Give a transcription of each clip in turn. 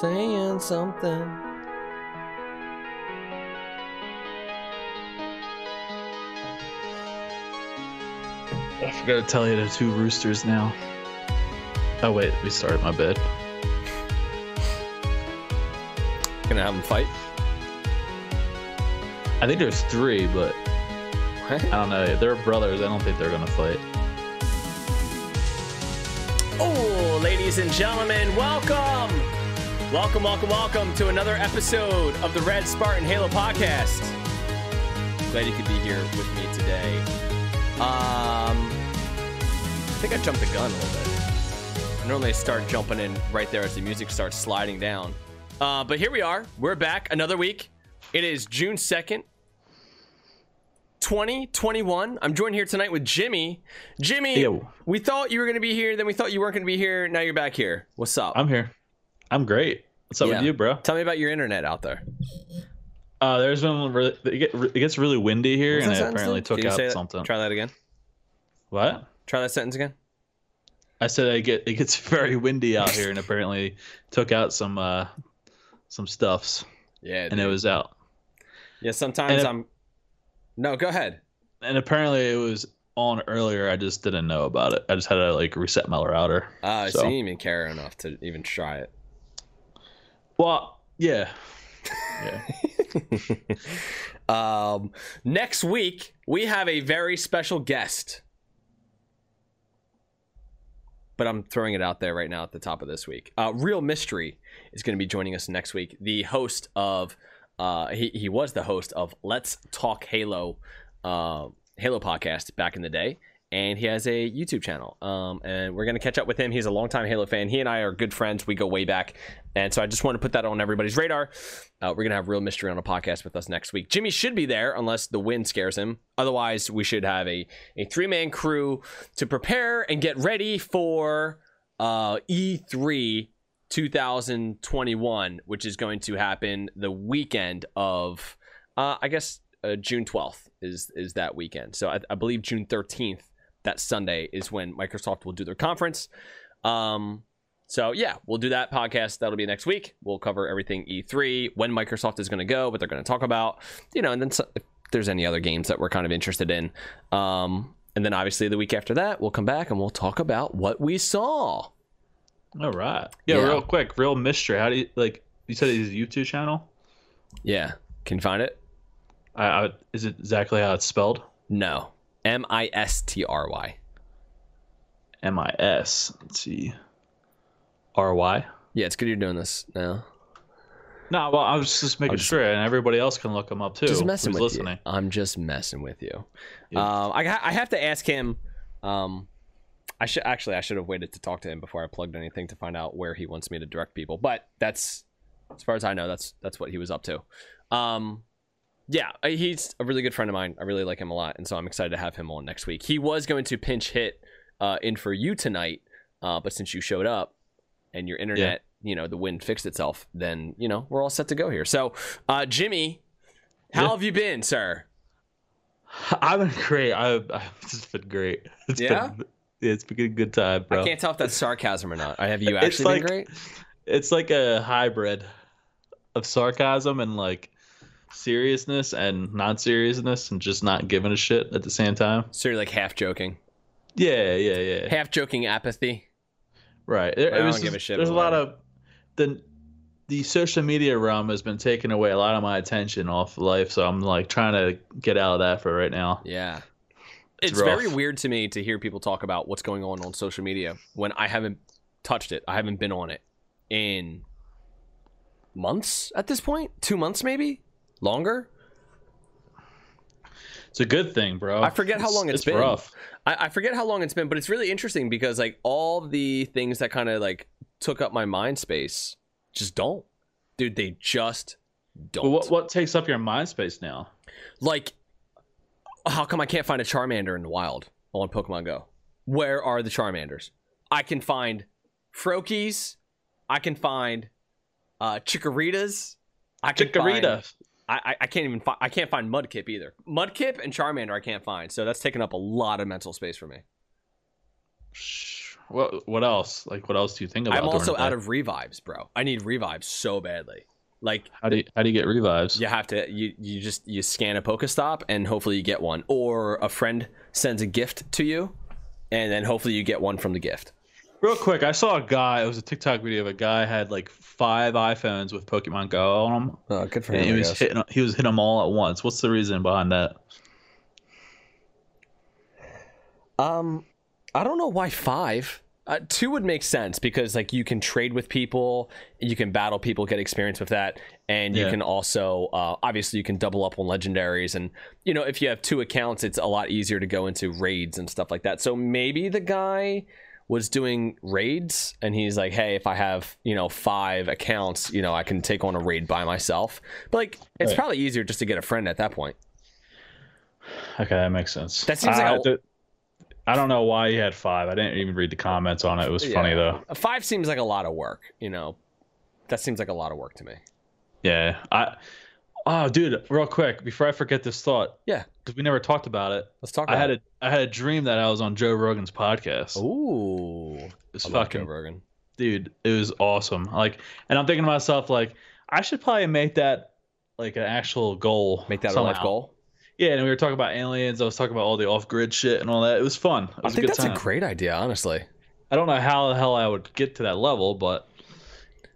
saying something. I forgot to tell you the two roosters now. Oh wait, we started my bed. Gonna have them fight. I think there's three, but I don't know. They're brothers. I don't think they're gonna fight. Oh, ladies and gentlemen, welcome! Welcome, welcome, welcome to another episode of the Red Spartan Halo podcast. Glad you could be here with me today. Um, I think I jumped the gun a little bit. Normally, I start jumping in right there as the music starts sliding down. Uh, but here we are. We're back another week. It is June 2nd, 2021. I'm joined here tonight with Jimmy. Jimmy, Yo. we thought you were going to be here, then we thought you weren't going to be here. Now you're back here. What's up? I'm here. I'm great. What's up Yeah. with you, bro? Tell me about your internet out there. Uh, there's been really, it, get, it gets really windy here, and that I apparently took out something. Try that again. What? Try that sentence again. I said I get it gets very windy out here, and apparently took out some uh some stuffs, Yeah. and it was out. yeah. Sometimes it- I'm. No, go ahead. And apparently it was on earlier. I just didn't know about it. I just had to like reset my router. Uh, So- so you didn't even care enough to even try it. Well, yeah, yeah. um, next week we have a very special guest, but I'm throwing it out there right now at the top of this week. Uh, Real Mistry is going to be joining us next week. The host of, uh, he he was the host of Let's Talk Halo, uh, Halo podcast back in the day. And he has a YouTube channel. Um, and we're to catch up with him. He's a longtime Halo fan. He and I are good friends. We go way back. And so I just want to put that on everybody's radar. Uh, we're to have Real Mistry on a podcast with us next week. Jimmy should be there unless the wind scares him. Otherwise, we should have a, a three man crew to prepare and get ready for uh, E3 2021, which is going to happen the weekend of, uh, I guess, uh, June 12th is, is that weekend. So I, I believe June 13th, that Sunday, is when Microsoft will do their conference. Um, so yeah, we'll do that podcast. That'll be next week. We'll cover everything E3, when Microsoft is going to go, what they're going to talk about, you know, and then so, if there's any other games that we're kind of interested in. Um, and then obviously the week after that, we'll come back and we'll talk about what we saw. All right. Yeah, Yeah. real quick, real Mistry. How do you like? You said his YouTube channel. Yeah, can you find it? I, I, is it exactly how it's spelled? No, M I S T R Y. M I S. Let's see. R Y. Yeah, it's good you're doing this now. No, well, I was just making just- sure, and everybody else can look him up too. Just messing with listening. you. I'm just messing with you. Yeah. Um, I I have to ask him. Um, I should actually I should have waited to talk to him before I plugged anything to find out where he wants me to direct people. But that's as far as I know, that's that's what he was up to. Um, yeah, he's a really good friend of mine. I really like him a lot, and so I'm excited to have him on next week. He was going to pinch hit uh, in for you tonight, uh, but since you showed up and your internet, you know, the wind fixed itself, then you know we're all set to go here. So, uh, Jimmy, how Yeah. have you been, sir? I've been great. I've, I've just been great. It's Yeah? been, yeah, it's been a good time, bro. I can't tell if that's sarcasm or not. I have you actually It's like- been great. It's like a hybrid of sarcasm and like seriousness and not seriousness and just not giving a shit at the same time. So you're like half joking, Yeah, yeah, yeah. half joking apathy. Right. There, I don't was give a shit, There's a lot of the the social media realm has been taking away a lot of my attention off life, so I'm like trying to get out of that for right now. Yeah. It's It's, very weird to me to hear people talk about what's going on on social media when I haven't touched it. I haven't been on it in months at this point. Two months, maybe longer. It's a good thing, bro. I forget how long it's it's been. rough. I, I forget how long it's been, but it's really interesting because like all the things that kind of like took up my mind space just don't, dude. They just don't. But what what takes up your mind space now? Like, how come I can't find a Charmander in the wild on Pokemon Go? Where are the Charmanders? I can find Froakies. I can find uh, Chikoritas. I can Chikorita. Find, I, I can't even find. I can't find Mudkip either. Mudkip and Charmander I can't find. So that's taking up a lot of mental space for me. What what else? Like what else do you think about? It? I'm also out of revives, bro. I need revives so badly. Like How do you, how do you get revives? you have to you you just you scan a Pokestop and hopefully you get one, or a friend sends a gift to you, and then hopefully you get one from the gift. Real quick, I saw a guy. It was a TikTok video of a guy had like five iPhones with Pokemon Go on them, Oh, good for and he was hitting he was hitting them all at once. What's the reason behind that? Um, I don't know why five. Uh, two would make sense because like you can trade with people, you can battle people, get experience with that, and you Yeah. can also uh, obviously you can double up on legendaries, and you know if you have two accounts, it's a lot easier to go into raids and stuff like that. So maybe the guy was doing raids and he's like hey if i have you know five accounts you know i can take on a raid by myself but like it's Right. probably easier just to get a friend at that point Okay, that makes sense. That seems I, like a- I- I don't know why he had five. I didn't even read the comments on it. It was funny though. Five seems like a lot of work you know that seems like a lot of work to me Yeah. I. Oh, dude, real quick before I forget this thought. Yeah. Because we never talked about it. let's talk I had it. a I had a dream that I was on Joe Rogan's podcast. Ooh, It's I love Joe fucking Rogan. dude. It was awesome. Like, and I'm thinking to myself, like, I should probably make that like an actual goal. Make that a life goal. Yeah, and we were talking about aliens. I was talking about all the off-grid shit and all that. It was fun. It I was a think good that's time. a great idea, honestly. I don't know how the hell I would get to that level, but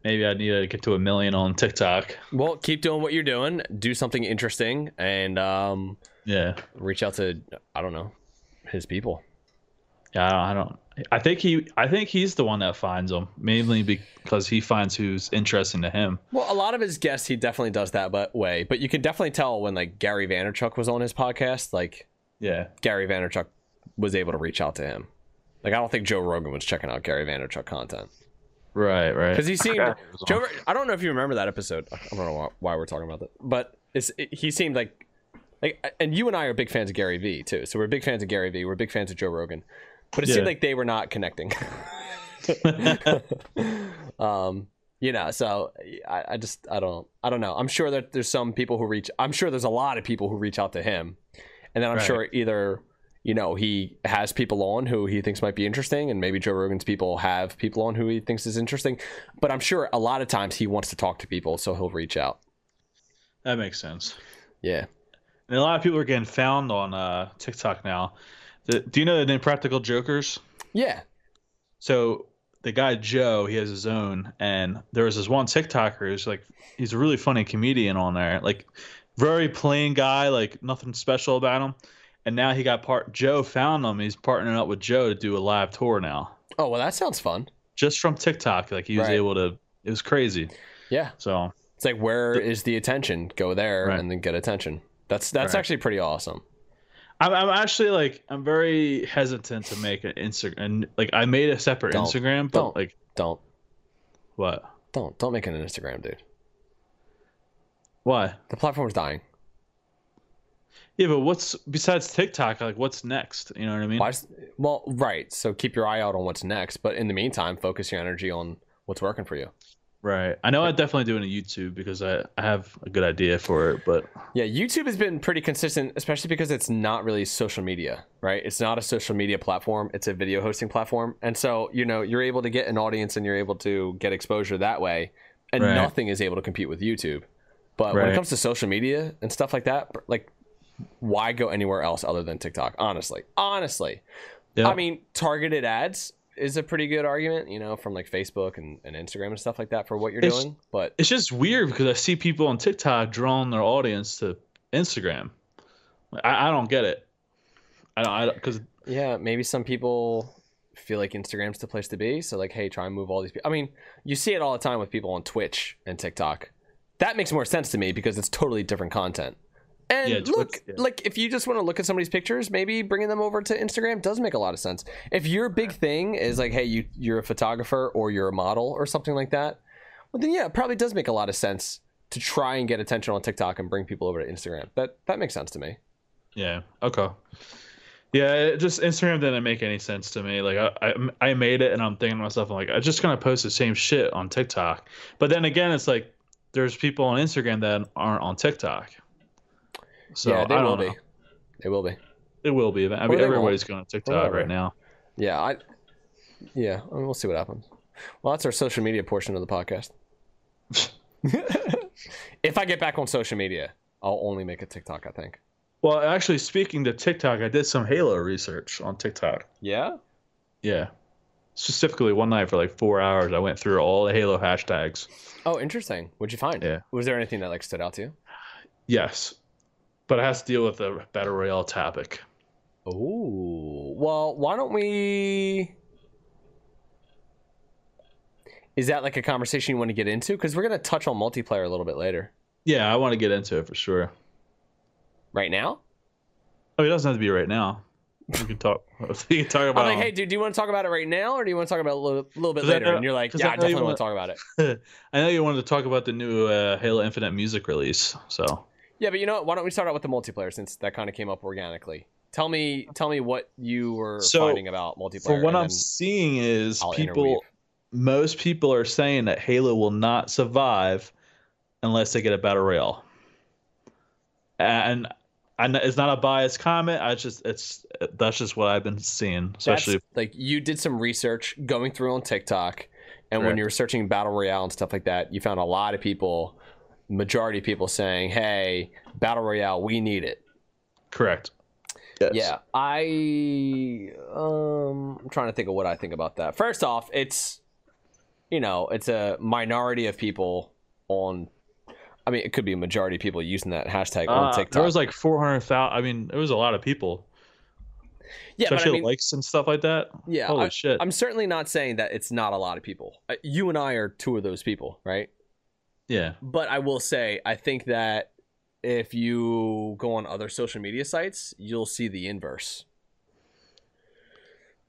maybe I need to get to a million on TikTok. Well, keep doing what you're doing. Do something interesting, and um, Yeah, reach out to I don't know his people. yeah. I don't, I think he. I think he's the one that finds them, mainly because he finds who's interesting to him. Well, a lot of his guests, he definitely does that but way. But you can definitely tell when like Gary Vaynerchuk was on his podcast, like Yeah. Gary Vaynerchuk was able to reach out to him. Like I don't think Joe Rogan was checking out Gary Vaynerchuk content Right. Right. because he seemed forgot he was on. Joe. I don't know if you remember that episode. I don't know why- why we're talking about that, but it's it, he seemed like like and you and I are big fans of Gary Vee too. So we're big fans of Gary Vee. We're big fans of Joe Rogan, but it Yeah. seemed like they were not connecting. um, you know, so I, I just I don't I don't know. I'm sure that there's some people who reach. I'm sure there's a lot of people who reach out to him, and then I'm Right. sure either you know he has people on who he thinks might be interesting, and maybe Joe Rogan's people have people on who he thinks is interesting. But I'm sure a lot of times he wants to talk to people, so he'll reach out. that makes sense. Yeah. And a lot of people are getting found on uh, TikTok now. The, do you know the Impractical Jokers? Yeah. So the guy Joe, he has his own, and there was this one TikToker who's like, he's a really funny comedian on there, like very plain guy, like nothing special about him. And now he got part. Joe found him. He's partnering up with Joe to do a live tour now, Oh well, that sounds fun. just from TikTok. Like he was Right. able to. It was crazy. Yeah. So It's like where is the attention? Go there Right. and then get attention. That's that's Right. actually pretty awesome. I'm, I'm actually like I'm very hesitant to make an Instagram. And like I made a separate Don't. Instagram, but Don't. like Don't what? don't don't make an Instagram, dude. Why? The platform's dying. Yeah, but what's besides TikTok? Like, what's next? You know what I mean? Well, right. So keep your eye out on what's next, but in the meantime, focus your energy on what's working for you. Right. I know I'm definitely doing a YouTube because I, I have a good idea for it, but Yeah, YouTube has been pretty consistent, especially because it's not really social media, right? It's not a social media platform, it's a video hosting platform. And so, you know, you're able to get an audience and you're able to get exposure that way, and Right. nothing is able to compete with YouTube. But when it comes to social media and stuff like that, like why go anywhere else other than TikTok? Honestly. Honestly. yeah. I mean, targeted ads is a pretty good argument, you know, from like Facebook and, and Instagram and stuff like that for what you're It's- doing. But it's just weird because I see people on TikTok drawing their audience to Instagram. I, I don't get it. I don't. I because Yeah, maybe some people feel like Instagram's the place to be. So like, hey, try and move all these people. I mean, you see it all the time with people on Twitch and TikTok. That makes more sense to me because it's totally different content. And Yeah, Twitch- look, yeah. like if you just want to look at somebody's pictures, maybe bringing them over to Instagram does make a lot of sense. If your big thing is like, hey, you you're a photographer or you're a model or something like that, well then yeah, it probably does make a lot of sense to try and get attention on TikTok and bring people over to Instagram. That that makes sense to me. yeah. Okay. Yeah, it just Instagram didn't make any sense to me. Like I, I, I made it, and I'm thinking to myself, I'm like, I'm just gonna post the same shit on TikTok. But then again, it's like there's people on Instagram that aren't on TikTok. So yeah, they I will know. be. They will be. It will be. I mean, everybody's going to TikTok Whatever. right now. Yeah, I Yeah, I mean, we'll see what happens. Well, that's our social media portion of the podcast. if I get back on social media, I'll only make a TikTok. I think. Well, actually, speaking to TikTok, I did some Halo research on TikTok. Yeah. Yeah. Specifically, one night for like four hours, I went through all the Halo hashtags. Oh, interesting. What'd you find? Yeah. Was there anything that like stood out to you? Yes, but it has to deal with the battle royale topic. Oh, well, why don't we? Is that like a conversation you want to get into? Because we're gonna touch on multiplayer a little bit later. Yeah, I want to get into it for sure. Right now, Oh, it doesn't have to be right now. We can talk. We can talk about. I'm like, hey, dude, do you want to talk about it right now, or do you want to talk about it a little, little bit later? know- and you're like, yeah, I I definitely want to talk about it. I know you wanted to talk about the new uh, Halo Infinite music release. So Yeah, but you know what? Why don't we start out with the multiplayer since that kind of came up organically? Tell me, tell me what you were So, finding about multiplayer. for what I'm seeing is I'll people, interweave. most people are saying that Halo will not survive unless they get a battle royale. And and it's not a biased comment. I just it's that's just what I've been seeing, especially That's, like you did some research going through on TikTok, and when you were searching battle royale and stuff like that, you found a lot of people, majority of people saying, "Hey, battle royale, we need it." correct. Yes. Yeah, I um, I'm trying to think of what I think about that. First off, it's you know, it's a minority of people on. I mean, it could be a majority of people using that hashtag on Uh, TikTok. there was like 400,000. I mean, it was a lot of people, yeah, but I especially mean, likes and stuff like that. yeah, Holy I, shit. I'm certainly not saying that it's not a lot of people. Uh, You and I are two of those people, right? Yeah. But I will say, I think that if you go on other social media sites, you'll see the inverse.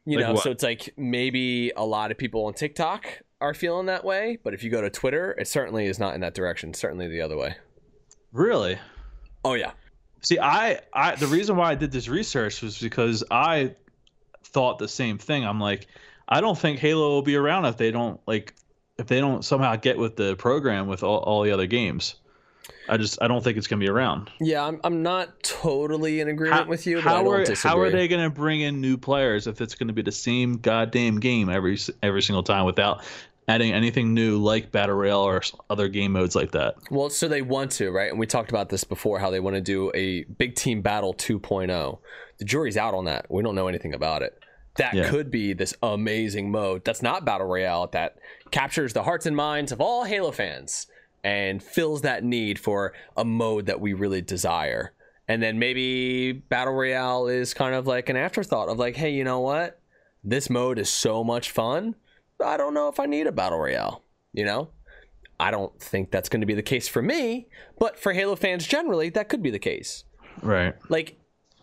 You Like know, what? so it's like maybe a lot of people on TikTok are feeling that way, but if you go to Twitter, it certainly is not in that direction. Certainly the other way. Really? Oh yeah, See, I, I, the reason why I did this research was because I thought the same thing. I'm like, I don't think Halo will be around if they don't like, if they don't somehow get with the program with all, all the other games. I just, I don't think it's gonna be around. yeah. I'm I'm not totally in agreement with you, how are disagree. how are they going to bring in new players if it's going to be the same goddamn game every every single time without adding anything new like battle royale or other game modes like that? Well, so they want to, right? And we talked about this before how they want to do a big team battle 2.0. The jury's out on that. We don't know anything about it. That Yeah. could be this amazing mode that's not battle royale that captures the hearts and minds of all Halo fans and fills that need for a mode that we really desire. And then maybe battle royale is kind of like an afterthought of like, hey, you know what? This mode is so much fun. I don't know if I need a battle royale, you know? I don't think that's going to be the case for me, but for Halo fans generally, that could be the case. Right. Like,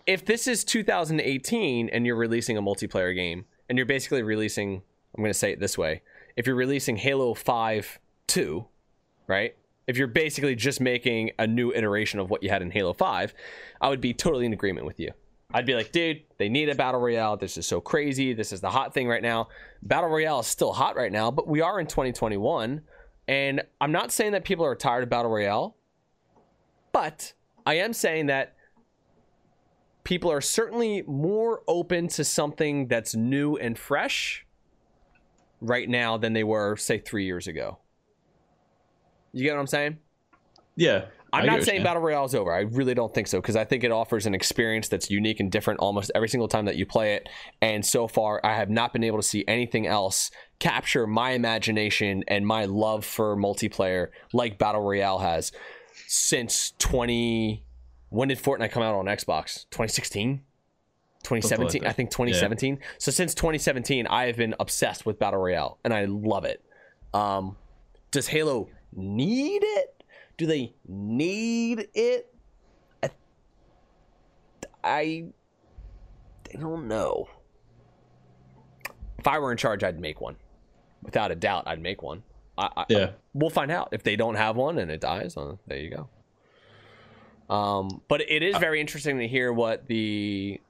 if this is 2018 and you're releasing a multiplayer game, and you're basically releasing, I'm going to say it this way if you're releasing Halo 5 2, right? If you're basically just making a new iteration of what you had in Halo 5, I would be totally in agreement with you. I'd be like, dude, they need a battle royale. This is so crazy. This is the hot thing right now. Battle royale is still hot right now, but we are in 2021. And I'm not saying that people are tired of battle royale, but I am saying that people are certainly more open to something that's new and fresh right now than they were, say, three years ago. You get what I'm saying? Yeah. I'm I not saying Battle Royale is over. I really don't think so because I think it offers an experience that's unique and different almost every single time that you play it. And so far, I have not been able to see anything else capture my imagination and my love for multiplayer like Battle Royale has since 20. When did Fortnite come out on Xbox? 2016? 2017? I think 2017. So since 2017, I have been obsessed with Battle Royale and I love it. Um, does Halo need it? Do they need it? I, I, I don't know. If I were in charge, I'd make one. Without a doubt, I'd make one. I, I, Yeah. we'll find out if they don't have one and it dies. Uh, there you go. Um, but it is very interesting to hear what the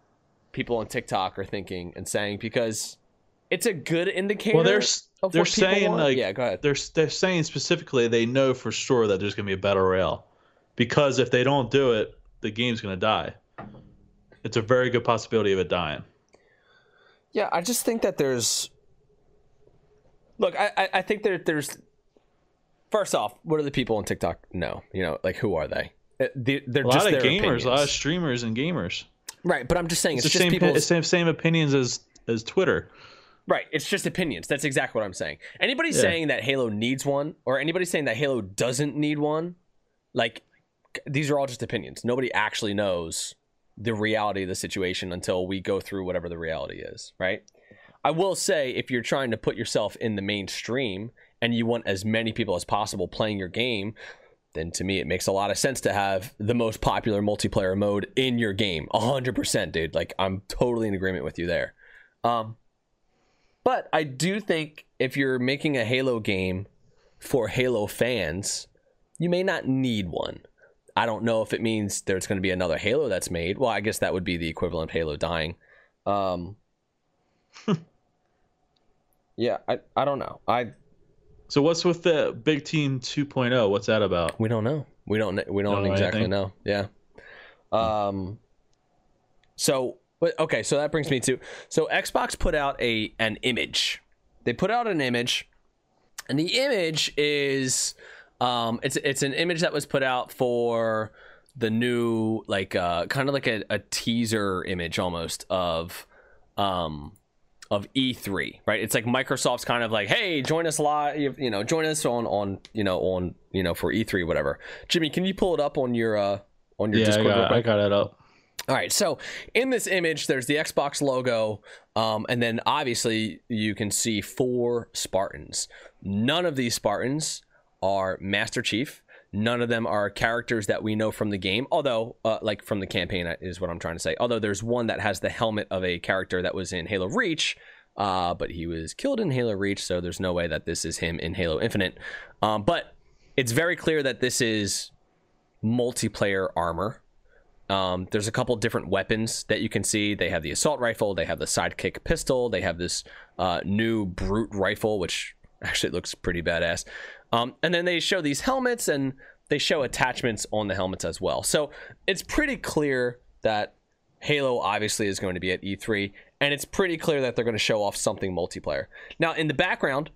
people on TikTok are thinking and saying because it's a good indicator. Well, they're of they're what saying want. like yeah, go ahead. they're they're saying specifically they know for sure that there's gonna be a battle royale because if they don't do it, the game's gonna die. It's a very good possibility of it dying. Yeah, I just think that there's Look, I I, I think that there's first off, what do the people on TikTok know? You know, like who are they? Uh, They- They're A lot just of gamers, opinions. a lot of streamers and gamers. Right? But I'm just saying, It's, it's, the just same, same same opinions as as Twitter. Right. It's just opinions. That's exactly what I'm saying. Anybody Yeah. saying that Halo needs one, or anybody saying that Halo doesn't need one, like these are all just opinions. Nobody actually knows the reality of the situation until we go through whatever the reality is, right? I will say if you're trying to put yourself in the mainstream and you want as many people as possible playing your game, then to me it makes a lot of sense to have the most popular multiplayer mode in your game. 100%, dude. Like I'm totally in agreement with you there. Um but I do think if you're making a Halo game for Halo fans, you may not need one. I don't know if it means there's going to be another Halo that's made. Well, I guess that would be the equivalent of Halo dying. Um, yeah, I, I don't know. I So what's with the Big Team 2.0? What's that about? we don't know. We don't we don't know exactly anything? know. Yeah. Um so but okay, so that brings me to so Xbox put out a an image. They put out an image and the image is um it's it's an image that was put out for the new like uh kind of like a, a teaser image almost of um of E3, right? It's like Microsoft's kind of like, "Hey, join us live, you know, join us on on, you know, on, you know, for E3 whatever." Jimmy, can you pull it up on your uh on your Yeah, Discord got. I got it up. All right, so in this image, there's the Xbox logo, um, and then obviously you can see four Spartans. None of these Spartans are Master Chief. None of them are characters that we know from the game, although, uh, like from the campaign, uh, is what I'm trying to say. Although there's one that has the helmet of a character that was in Halo Reach, uh, but he was killed in Halo Reach, so there's no way that this is him in Halo Infinite. Um, but it's very clear that this is multiplayer armor. Um, there's a couple different weapons that you can see. They have the assault rifle, they have the sidekick pistol, they have this uh, new brute rifle, which actually looks pretty badass. Um, and then they show these helmets and they show attachments on the helmets as well. So it's pretty clear that Halo obviously is going to be at E3, and it's pretty clear that they're going to show off something multiplayer. Now, in the background,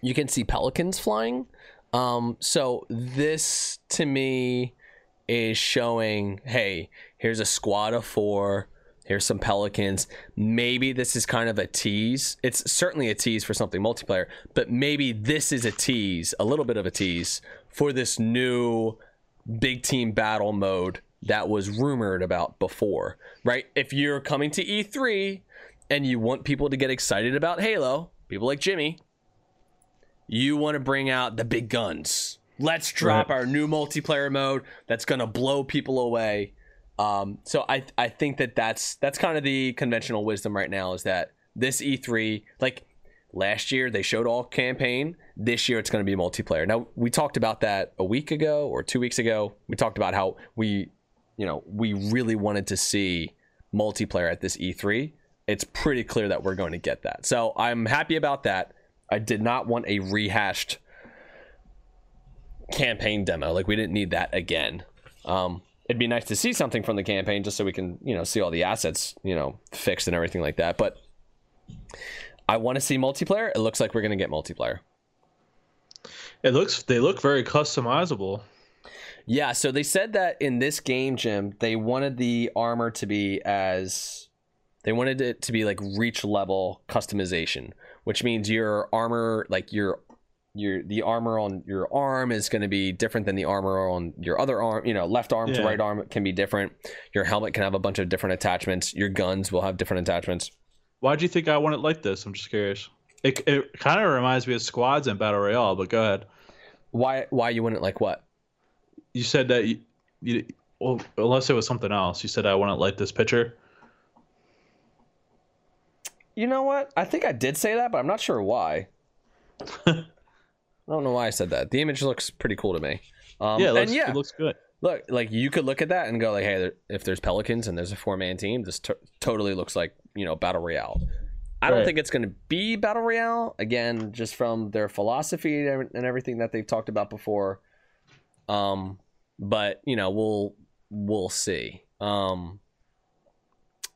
you can see pelicans flying. Um, so this to me is showing, hey, here's a squad of four. Here's some pelicans. Maybe this is kind of a tease. It's certainly a tease for something multiplayer, but maybe this is a tease, a little bit of a tease for this new big team battle mode that was rumored about before, right? If you're coming to E3 and you want people to get excited about Halo, people like Jimmy, you want to bring out the big guns. Let's drop Right. our new multiplayer mode that's going to blow people away. Um, so I I think that that's that's kind of the conventional wisdom right now is that this E3 like last year they showed all campaign. This year it's going to be multiplayer. Now we talked about that a week ago or two weeks ago. We talked about how we you know we really wanted to see multiplayer at this E3. It's pretty clear that we're going to get that. So I'm happy about that. I did not want a rehashed campaign demo. Like we didn't need that again. Um, it'd be nice to see something from the campaign just so we can, you know, see all the assets, you know, fixed and everything like that. But I want to see multiplayer. It looks like we're going to get multiplayer. It looks they look very customizable. Yeah, so they said that in this game, Jim, they wanted the armor to be as they wanted it to be like reach level customization, which means your armor, like your your the armor on your arm is going to be different than the armor on your other arm. You know, left arm to right arm can be different. Your helmet can have a bunch of different attachments. Your guns will have different attachments. why do you think I want it like this? I'm just curious. It, it kind of reminds me of squads and battle royale, but go ahead. Why why you wouldn't like what? You said that you, you well, unless it was something else. You said I want it like this picture. You know what? I think I did say that, but I'm not sure why. I don't know why I said that. The image looks pretty cool to me. Um, yeah, it looks, and yeah, it looks good. look, like you could look at that and go like, hey, there, if there's Pelicans and there's a four man team, this t- totally looks like you know battle royale. I don't think it's going to be battle royale again, just from their philosophy and and everything that they've talked about before. Um, but you know, we'll we'll see. Um,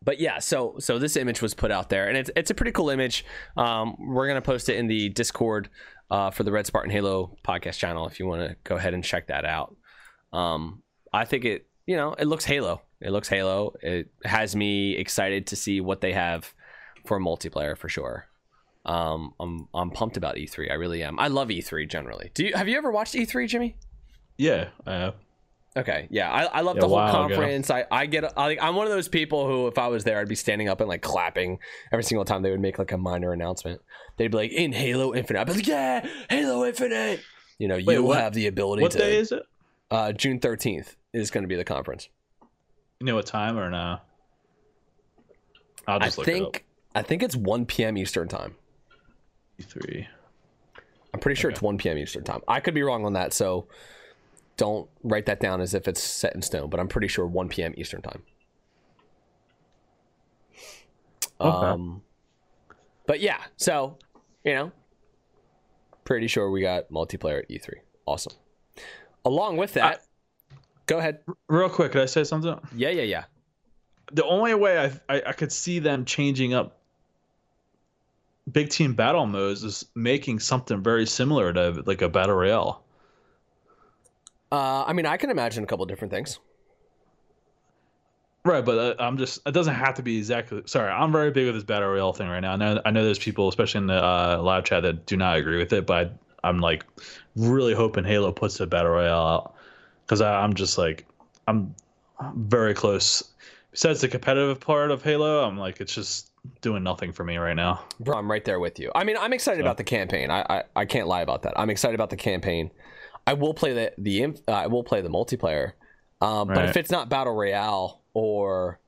but yeah, so so this image was put out there, and it's it's a pretty cool image. Um, we're gonna post it in the Discord uh, for the Red Spartan Halo podcast channel if you want to go ahead and check that out. Um, I think it, you know, it looks Halo. It looks Halo. It has me excited to see what they have for multiplayer for sure. Um, I'm I'm pumped about E3. I really am. I love E3 generally. Do you have you ever watched E3, Jimmy? Yeah, I have. Okay, yeah, I, I love Yeah, the a whole while ago. conference. I, I get I, I'm one of those people who, if I was there, I'd be standing up and like clapping every single time they would make like a minor announcement. They'd be like, "In Halo Infinite," I'd be like, "Yeah, Halo Infinite." You know, Wait, you what- have the ability What to. day is it? uh, June 13th is going to be the conference. You know what time or no? I'll I just look it think I think it's 1 p.m. Eastern time. Three. I'm pretty sure it's 1 p.m. Eastern time. I could be wrong on that, so don't write that down as if it's set in stone. But I'm pretty sure 1 p.m. Eastern time. Okay. Um, but yeah, so you know, pretty sure we got multiplayer at E3. Awesome. Along with that, go ahead. Real quick, could I say something? Yeah, yeah, yeah. The only way I, I I could see them changing up big team battle modes is making something very similar to like a battle royale. Uh, I mean, I can imagine a couple different things. Right, but uh, I'm just it doesn't have to be exactly. Sorry, I'm very big with this battle royale thing right now. I know I know there's people, especially in the uh, live chat, that do not agree with it, but I, I'm like really hoping Halo puts the battle royale out because I'm just like I'm very close. Besides the competitive part of Halo, I'm like it's just doing nothing for me right now. Bro, I'm right there with you. I mean, I'm excited So- about the campaign. I, I I can't lie about that. I'm excited about the campaign. I will play the the uh, I will play the multiplayer. Um, But if it's not battle royale or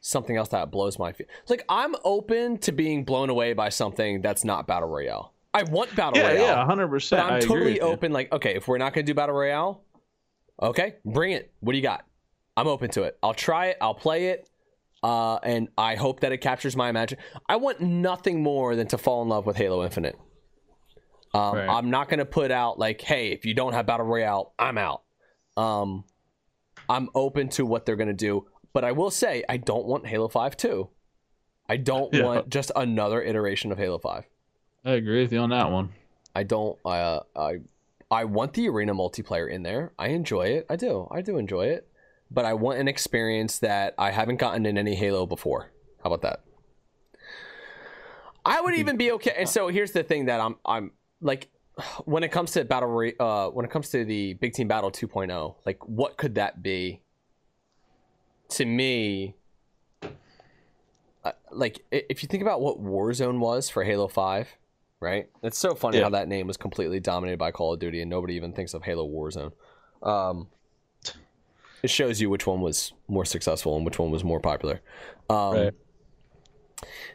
something else that blows my feet, like I'm open to being blown away by something that's not battle royale. I want battle Yeah, royale. yeah, hundred percent. I'm totally open. Like, okay, if we're not gonna do battle royale, okay, bring it. What do you got? I'm open to it. I'll try it. I'll play it. Uh, and I hope that it captures my imagination. I want nothing more than to fall in love with Halo Infinite. Um, Right. I'm not gonna put out like, hey, if you don't have battle royale, I'm out. Um, I'm open to what they're gonna do, but I will say I don't want Halo Five too. I don't Yeah. want just another iteration of Halo Five. I agree with you on that one. I don't. Uh, I I want the arena multiplayer in there. I enjoy it. I do. I do enjoy it. But I want an experience that I haven't gotten in any Halo before. How about that? I would even be okay. And so here's the thing that I'm I'm like when it comes to battle Re- uh when it comes to the big team battle 2.0 like what could that be to me uh, like if you think about what warzone was for halo 5 right it's so funny Yeah. how that name was completely dominated by call of duty and nobody even thinks of halo warzone um it shows you which one was more successful and which one was more popular um Right.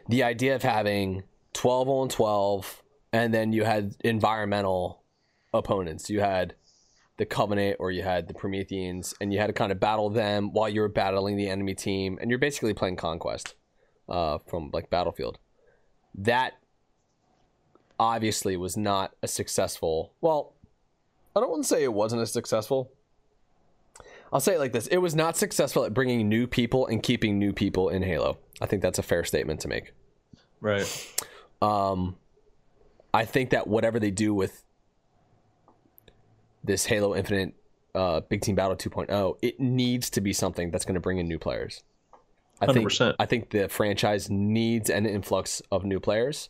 the idea of having 12 on 12 and then you had environmental opponents. You had the covenant or you had the prometheans and you had to kind of battle them while you were battling the enemy team and you're basically playing conquest uh, from like battlefield. That obviously was not a successful well i don't want to say it wasn't as successful. I'll say it like this. It was not successful at bringing new people and keeping new people in halo. I think that's a fair statement to make. Right. um, I think that whatever they do with this Halo Infinite uh, Big Team Battle 2.0, it needs to be something that's going to bring in new players. I think 100%. I think the franchise needs an influx of new players,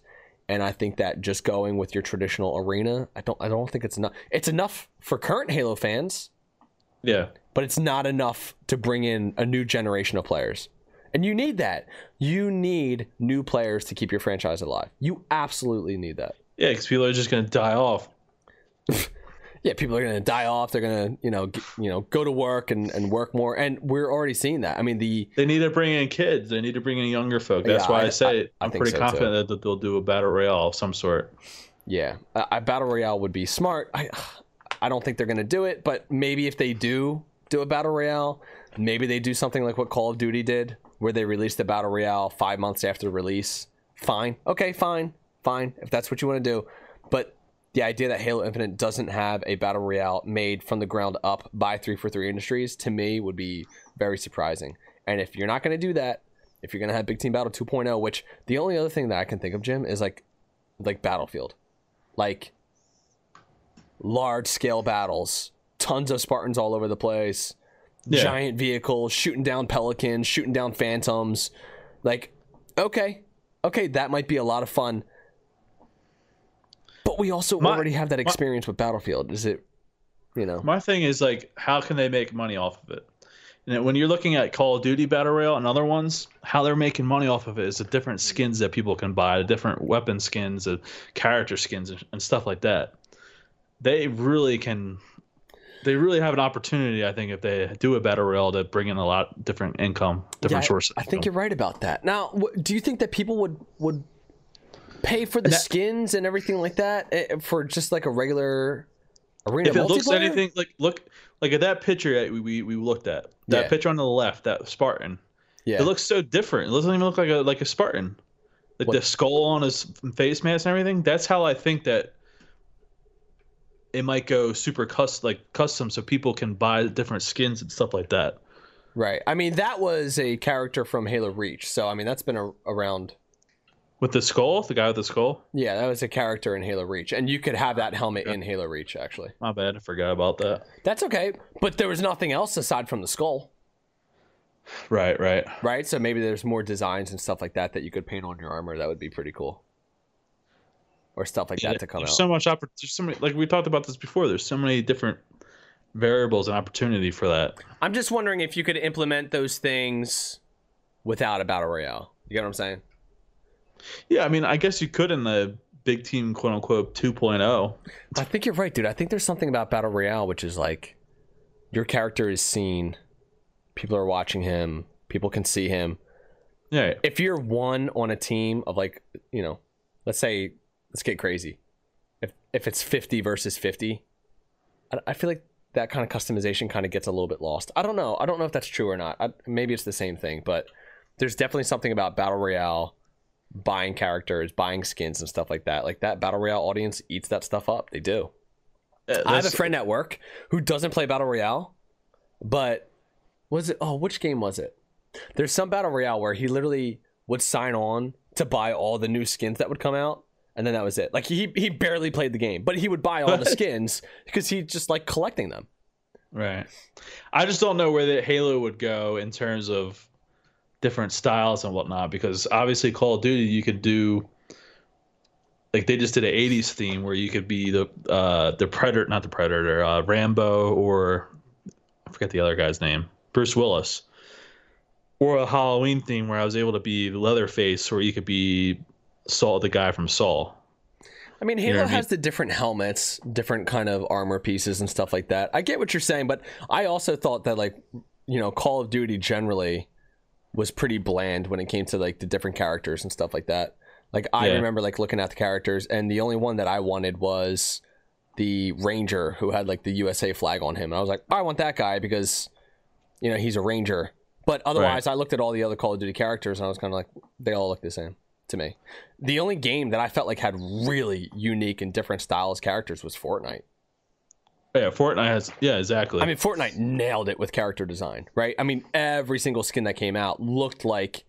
and I think that just going with your traditional arena, I don't I don't think it's enough. It's enough for current Halo fans, Yeah. but it's not enough to bring in a new generation of players. And you need that. You need new players to keep your franchise alive. You absolutely need that. Yeah, because people are just gonna die off. Yeah, people are going to die off. They're going to, you know, g- you know, go to work and, and work more. And we're already seeing that. I mean, the They need to bring in kids. They need to bring in younger folk. That's Yeah, why I- I, say I- it. I I'm think pretty so, confident that they'll do a battle royale of some sort. yeah, a, a battle royale would be smart. I I don't think they're going to do it, but maybe if they do do a battle royale, maybe they do something like what Call of Duty did, where they released the battle royale five months after release. Fine, okay, fine, fine. If that's what you want to do, but the idea that Halo Infinite doesn't have a battle royale made from the ground up by 343 Industries to me would be very surprising. And if you're not going to do that, if you're gonna have Big Team Battle 2.0, which the only other thing that I can think of, Jim, is like like Battlefield, like large scale battles, tons of Spartans all over the place, Yeah. giant vehicles shooting down pelicans, shooting down phantoms. Like, okay, okay, that might be a lot of fun. But we also My- already have that experience with Battlefield. Is it, you know? My thing is like, how can they make money off of it? And when you're looking at Call of Duty Battle Royale and other ones, how they're making money off of it is the different skins that people can buy, the different weapon skins, the character skins, and- and stuff like that. They really can. They really have an opportunity, I think, if they do a battle royale to bring in a lot different income, different Yeah, sources. I think you're right about that. Now, do you think that people would would pay for the that- skins and everything like that eh, for just like a regular arena if it looks anything like look like at that picture that we, we, we looked at that Yeah. picture on the left that Spartan yeah, it looks so different it doesn't even look like a like a Spartan like What- the skull on his face mask and everything that's how I think that it might go super custom like custom so people can buy different skins and stuff like that right. I mean, that was a character from Halo Reach, so I mean that's been a, around. With the skull the guy with the skull Yeah, that was a character in Halo Reach, and you could have that helmet in Halo Reach. Actually, my bad I forgot about that that's okay. But there was nothing else aside from the skull, right right right? So maybe there's more designs and stuff like that that you could paint on your armor. That would be pretty cool, or stuff like that to come there's out. so much opportunity. there's so many like we talked about this before there's so many different variables and opportunity for that I'm just wondering if you could implement those things without a battle royale. You get what I'm saying? Yeah, I mean, I guess you could in the big team, quote unquote, oh. 2.0. I think you're right, dude. I think there's something about battle royale which is like your character is seen, people are watching him, people can see him. Yeah, If you're one on a team of like, you know, let's say let's get crazy. If if it's 50 versus 50, I, I feel like that kind of customization kind of gets a little bit lost. I don't know. I don't know if that's true or not. I, maybe it's the same thing, but there's definitely something about battle royale buying characters, buying skins and stuff like that. Like that battle royale audience eats that stuff up. They do. Uh, I have a friend at work who doesn't play battle royale, but was it? Oh, which game was it? There's some battle royale where he literally would sign on to buy all the new skins that would come out, and then that was it. Like he he barely played the game, but he would buy all the skins because he just like collecting them. Right. I just don't know where the Halo would go in terms of different styles and whatnot, because obviously Call of Duty, you could do. Like they just did an '80s theme where you could be the uh, the Predator, not the Predator, uh, Rambo, or I forget the other guy's name, Bruce Willis, or a Halloween theme where I was able to be Leatherface, or you could be Saw, the guy from Saw. I mean, know Halo I mean? has the different helmets, different kind of armor pieces and stuff like that. I get what you're saying, but I also thought that like, you know, Call of Duty generally was pretty bland when it came to like the different characters and stuff like that. Like I Yeah. remember like looking at the characters and the only one that I wanted was the Ranger who had like the USA flag on him. And I was like, I want that guy because you know, he's a Ranger. But otherwise, I looked at all the other Call of Duty characters and I was kind of like, they all look the same to me. The only game that I felt like had really unique and different styles characters was Fortnite. Yeah, Fortnite has. Yeah, exactly. I mean, Fortnite nailed it with character design, right? I mean, every single skin that came out looked like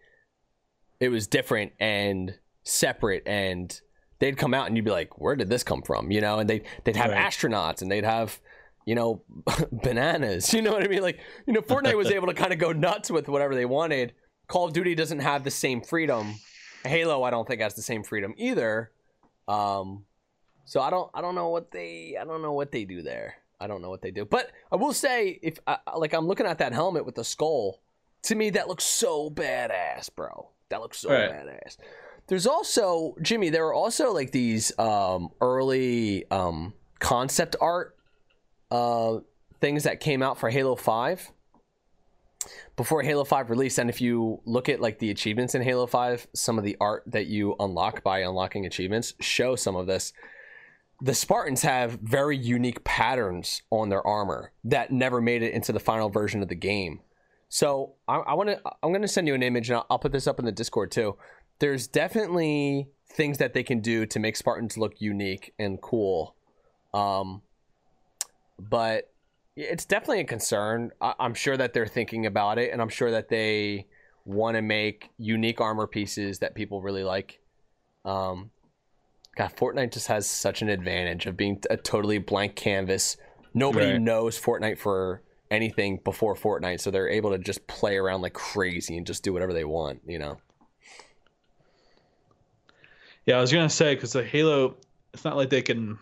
it was different and separate, and they'd come out and you'd be like, "Where did this come from?" You know, and they they'd have Right. astronauts and they'd have you know bananas. You know what I mean? Like, you know, Fortnite was able to kind of go nuts with whatever they wanted. Call of Duty doesn't have the same freedom. Halo, I don't think has the same freedom either. Um, so I don't I don't know what they I don't know what they do there. I don't know what they do. But I will say if I, like I'm looking at that helmet with the skull, to me that looks so badass, bro. That looks so Right. badass. There's also Jimmy, there are also like these um early um concept art uh things that came out for Halo 5 before Halo 5 released and if you look at like the achievements in Halo 5, some of the art that you unlock by unlocking achievements show some of this the Spartans have very unique patterns on their armor that never made it into the final version of the game. So I, I want to. I'm going to send you an image, and I'll, I'll put this up in the Discord too. There's definitely things that they can do to make Spartans look unique and cool. Um, but it's definitely a concern. I, I'm sure that they're thinking about it, and I'm sure that they want to make unique armor pieces that people really like. Um, God, Fortnite just has such an advantage of being a totally blank canvas. Nobody Right. knows Fortnite for anything before Fortnite, so they're able to just play around like crazy and just do whatever they want. You know? Yeah, I was gonna say because the Halo, it's not like they can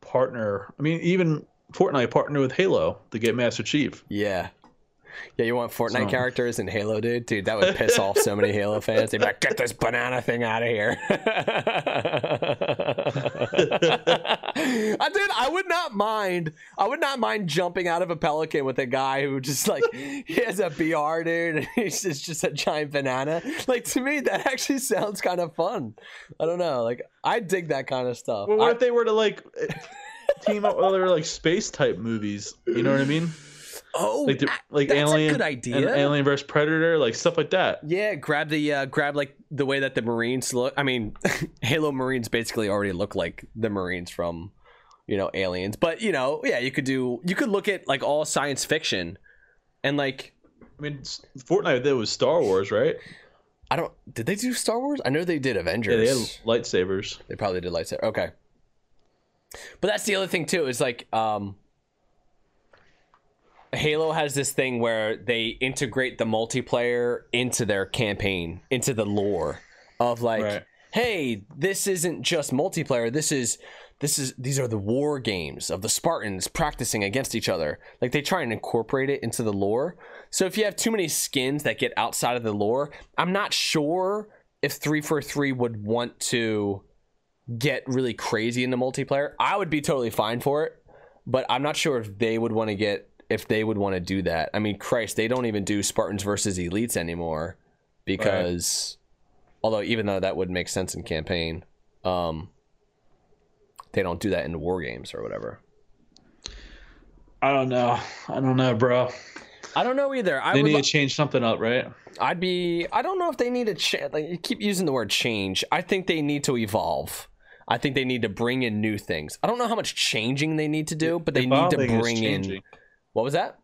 partner. I mean, even Fortnite partnered with Halo to get Master Chief. Yeah. Yeah, you want Fortnite So- characters in Halo, dude? Dude, that would piss off so many Halo fans. They'd be like, get this banana thing out of here. I dude, I would not mind. I would not mind jumping out of a pelican with a guy who just like he has a BR, dude, and he's just, just a giant banana. Like to me, that actually sounds kind of fun. I don't know. Like I dig that kind of stuff. Well, what I- if they were to like team up with other like space type movies? You know what I mean? Oh, Like the, like that's a Alien, good idea. Alien versus Predator, like stuff like that. Yeah, grab the uh, grab like the way that the Marines look. I mean, Halo Marines basically already look like the Marines from, you know, Aliens. But you know, yeah, you could do. You could look at like all science fiction, and like I mean, Fortnite did was Star Wars, right? I don't. Did they do Star Wars? I know they did Yeah, Avengers. they had lightsabers. They probably did lightsaber. Okay. But that's the other thing too, is like um Halo has this thing where they integrate the multiplayer into their campaign, into the lore of like, Right. hey, this isn't just multiplayer, this is this is these are the war games of the Spartans practicing against each other. Like they try and incorporate it into the lore. So if you have too many skins that get outside of the lore, I'm not sure if 343 would want to get really crazy into multiplayer. I would be totally fine for it, but I'm not sure if they would want to get if they would want to do that. I mean, Christ, they don't even do Spartans versus Elites anymore because although even though that would make sense in campaign, um they don't do that in war games or whatever. I don't know. I don't know, bro. I don't know either. I They would need lo- to change something up, right? I'd be. I don't know if they need to. Cha- like you keep using the word change. I think they need to evolve. I think they need to bring in new things. I don't know how much changing they need to do, but they need to bring in. What was that?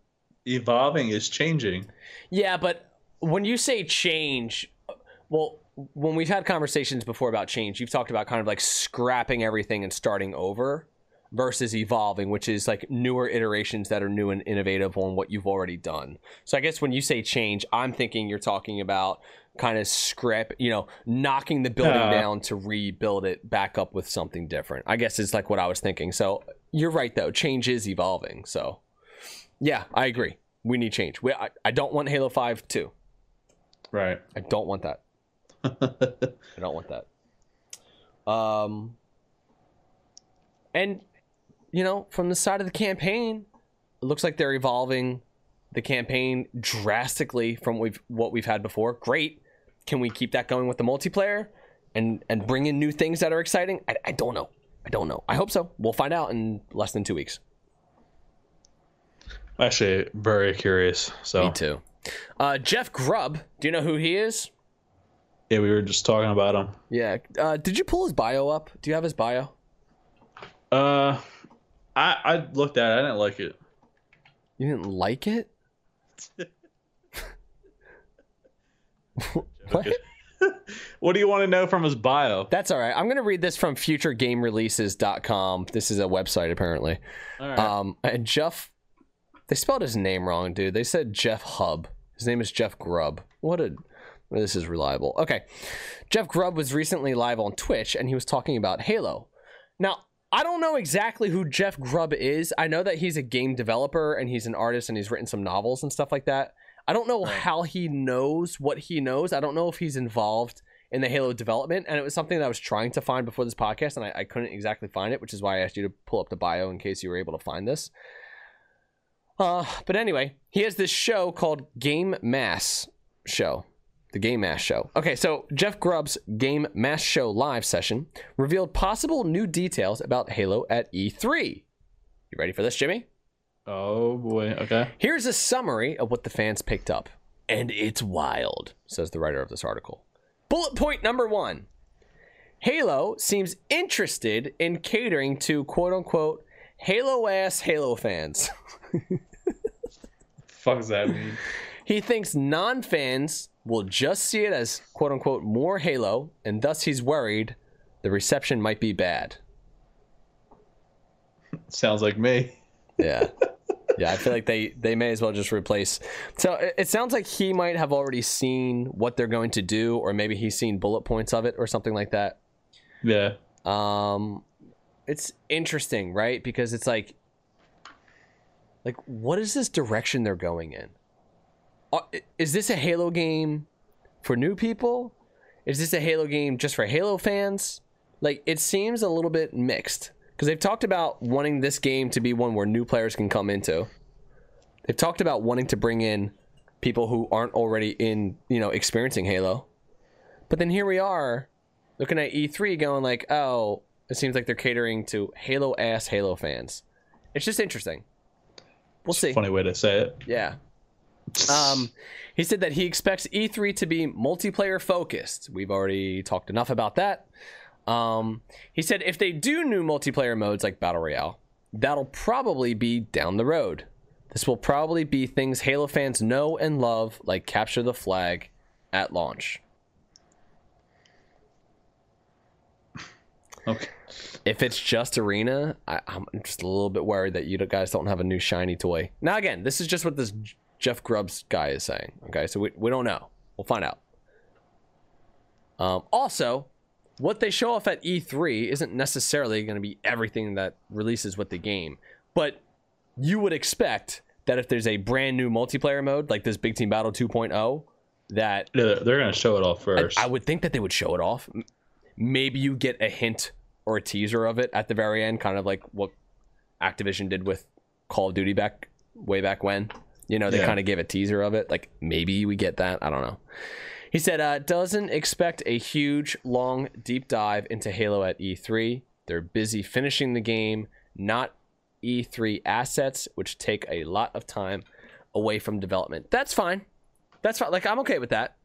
Evolving is changing. Yeah, but when you say change, well, when we've had conversations before about change, you've talked about kind of like scrapping everything and starting over versus evolving, which is like newer iterations that are new and innovative on what you've already done. So I guess when you say change, I'm thinking you're talking about kind of scrap, you know, knocking the building Yeah. down to rebuild it back up with something different. I guess it's like what I was thinking. So you're right though, change is evolving. So yeah, I agree. We need change. We, I, I don't want Halo 5 too. Right. I don't want that. I don't want that. Um, and you know, from the side of the campaign, it looks like they're evolving the campaign drastically from what we've what we've had before. Great. Can we keep that going with the multiplayer and and bring in new things that are exciting? I, I don't know. I don't know. I hope so. We'll find out in less than two weeks. Actually, very curious. So Me too. Uh, Jeff Grubb. Do you know who he is? yeah, we were just talking about him. Yeah. Uh, did you pull his bio up? Do you have his bio? Uh, I I looked at it. I didn't like it. You didn't like it? what? What do you want to know from his bio? That's all right. I'm going to read this from futuregamereleases.com. This is a website, apparently. All right. Um, and Jeff, they spelled his name wrong, dude. They said Jeff Hub. His name is Jeff Grubb. What a. This is reliable. Okay. Jeff Grubb was recently live on Twitch and he was talking about Halo. Now, I don't know exactly who Jeff Grubb is. I know that he's a game developer and he's an artist and he's written some novels and stuff like that. I don't know Right. how he knows what he knows. I don't know if he's involved in the Halo development. And it was something that I was trying to find before this podcast and I, I couldn't exactly find it, which is why I asked you to pull up the bio in case you were able to find this. Uh, but anyway, he has this show called Game Mess Show. The Game Mess Show. Okay, so Jeff Grubb's Game Mess Show live session revealed possible new details about Halo at E3. You ready for this, Jimmy? oh boy. Okay. Here's a summary of what the fans picked up. And it's wild, says the writer of this article. Bullet point number one Halo seems interested in catering to quote unquote Halo ass Halo fans. Fuck does that mean? He thinks non fans will just see it as quote unquote more Halo, and thus he's worried the reception might be bad. Sounds like me. Yeah. Yeah, I feel like they they may as well just replace. So it, it sounds like he might have already seen what they're going to do, or maybe he's seen bullet points of it, or something like that. Yeah. Um, it's interesting, right? Because it's like, like, what is this direction they're going in? Uh, Is this a Halo game for new people? Is this a Halo game just for Halo fans? Like, it seems a little bit mixed because they've talked about wanting this game to be one where new players can come into. They've talked about wanting to bring in people who aren't already in, you know, experiencing Halo. But then here we are looking at E3 going like, oh, it seems like they're catering to Halo ass Halo fans. It's just interesting. We'll see. Funny way to say it. Yeah. Um, he said that he expects E3 to be multiplayer focused. We've already talked enough about that. Um, he said if they do new multiplayer modes like Battle Royale, that'll probably be down the road. This will probably be things Halo fans know and love, like Capture the Flag at launch. Okay. If it's just arena, I, I'm just a little bit worried that you guys don't have a new shiny toy. Now, again, this is just what this Jeff Grubbs guy is saying. Okay, so we, we don't know. We'll find out. Um, also, what they show off at E3 isn't necessarily going to be everything that releases with the game, but you would expect that if there's a brand new multiplayer mode like this Big Team Battle 2.0, that Yeah, they're, they're gonna show it off I, first. I would think that they would show it off. Maybe you get a hint or a teaser of it at the very end, kind of like what Activision did with Call of Duty back way back when. You know, they Yeah. kind of gave a teaser of it. Like maybe we get that. I don't know. He said uh, doesn't expect a huge, long, deep dive into Halo at E3. They're busy finishing the game, not E3 assets, which take a lot of time away from development. That's fine. That's fine. Like I'm okay with that.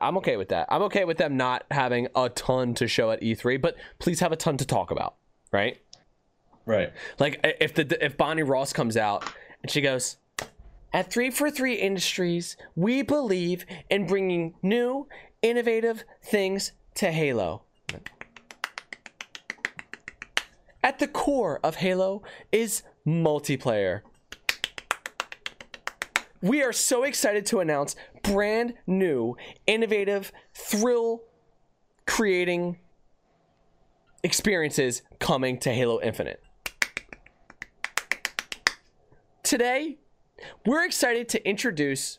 I'm okay with that. I'm okay with them not having a ton to show at E3, but please have a ton to talk about, right? right. Like if the if Bonnie Ross comes out and she goes, "At 343 Industries, we believe in bringing new, innovative things to Halo." At the core of Halo is multiplayer. We are so excited to announce brand new, innovative, thrill creating experiences coming to Halo Infinite. Today, we're excited to introduce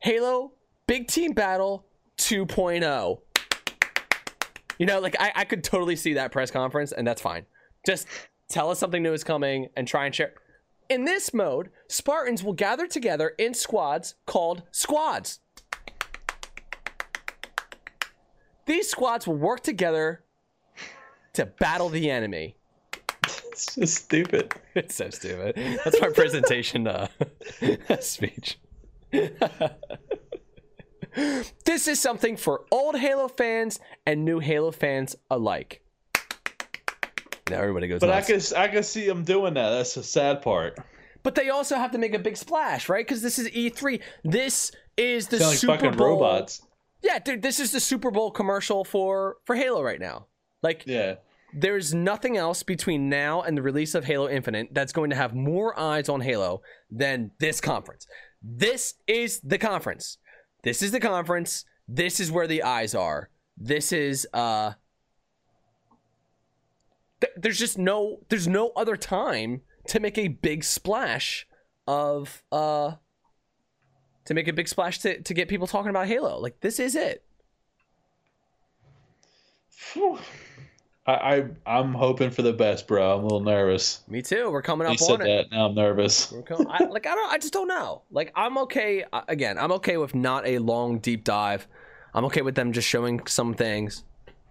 Halo Big Team Battle 2.0. You know, like I, I could totally see that press conference, and that's fine. Just tell us something new is coming and try and share. In this mode, Spartans will gather together in squads called squads. These squads will work together to battle the enemy. It's just stupid. It's so stupid. That's my presentation uh, speech. this is something for old Halo fans and new Halo fans alike. Now everybody goes But I can I could see them doing that. That's the sad part. But they also have to make a big splash, right? Because this is E3. This is the Sound like Super fucking Bowl. robots. Yeah, dude, this is the Super Bowl commercial for for Halo right now. Like, Yeah. there's nothing else between now and the release of Halo Infinite that's going to have more eyes on Halo than this conference. This is the conference. This is the conference. This is where the eyes are. This is uh th- there's just no there's no other time to make a big splash of uh to make a big splash to, to get people talking about Halo. Like this is it. I, I I'm hoping for the best, bro. I'm a little nervous. Me too. We're coming You up said on it. that. Now I'm nervous. We're co- I, like I don't. I just don't know. Like I'm okay. uh, Again, I'm okay with not a long deep dive. I'm okay with them just showing some things.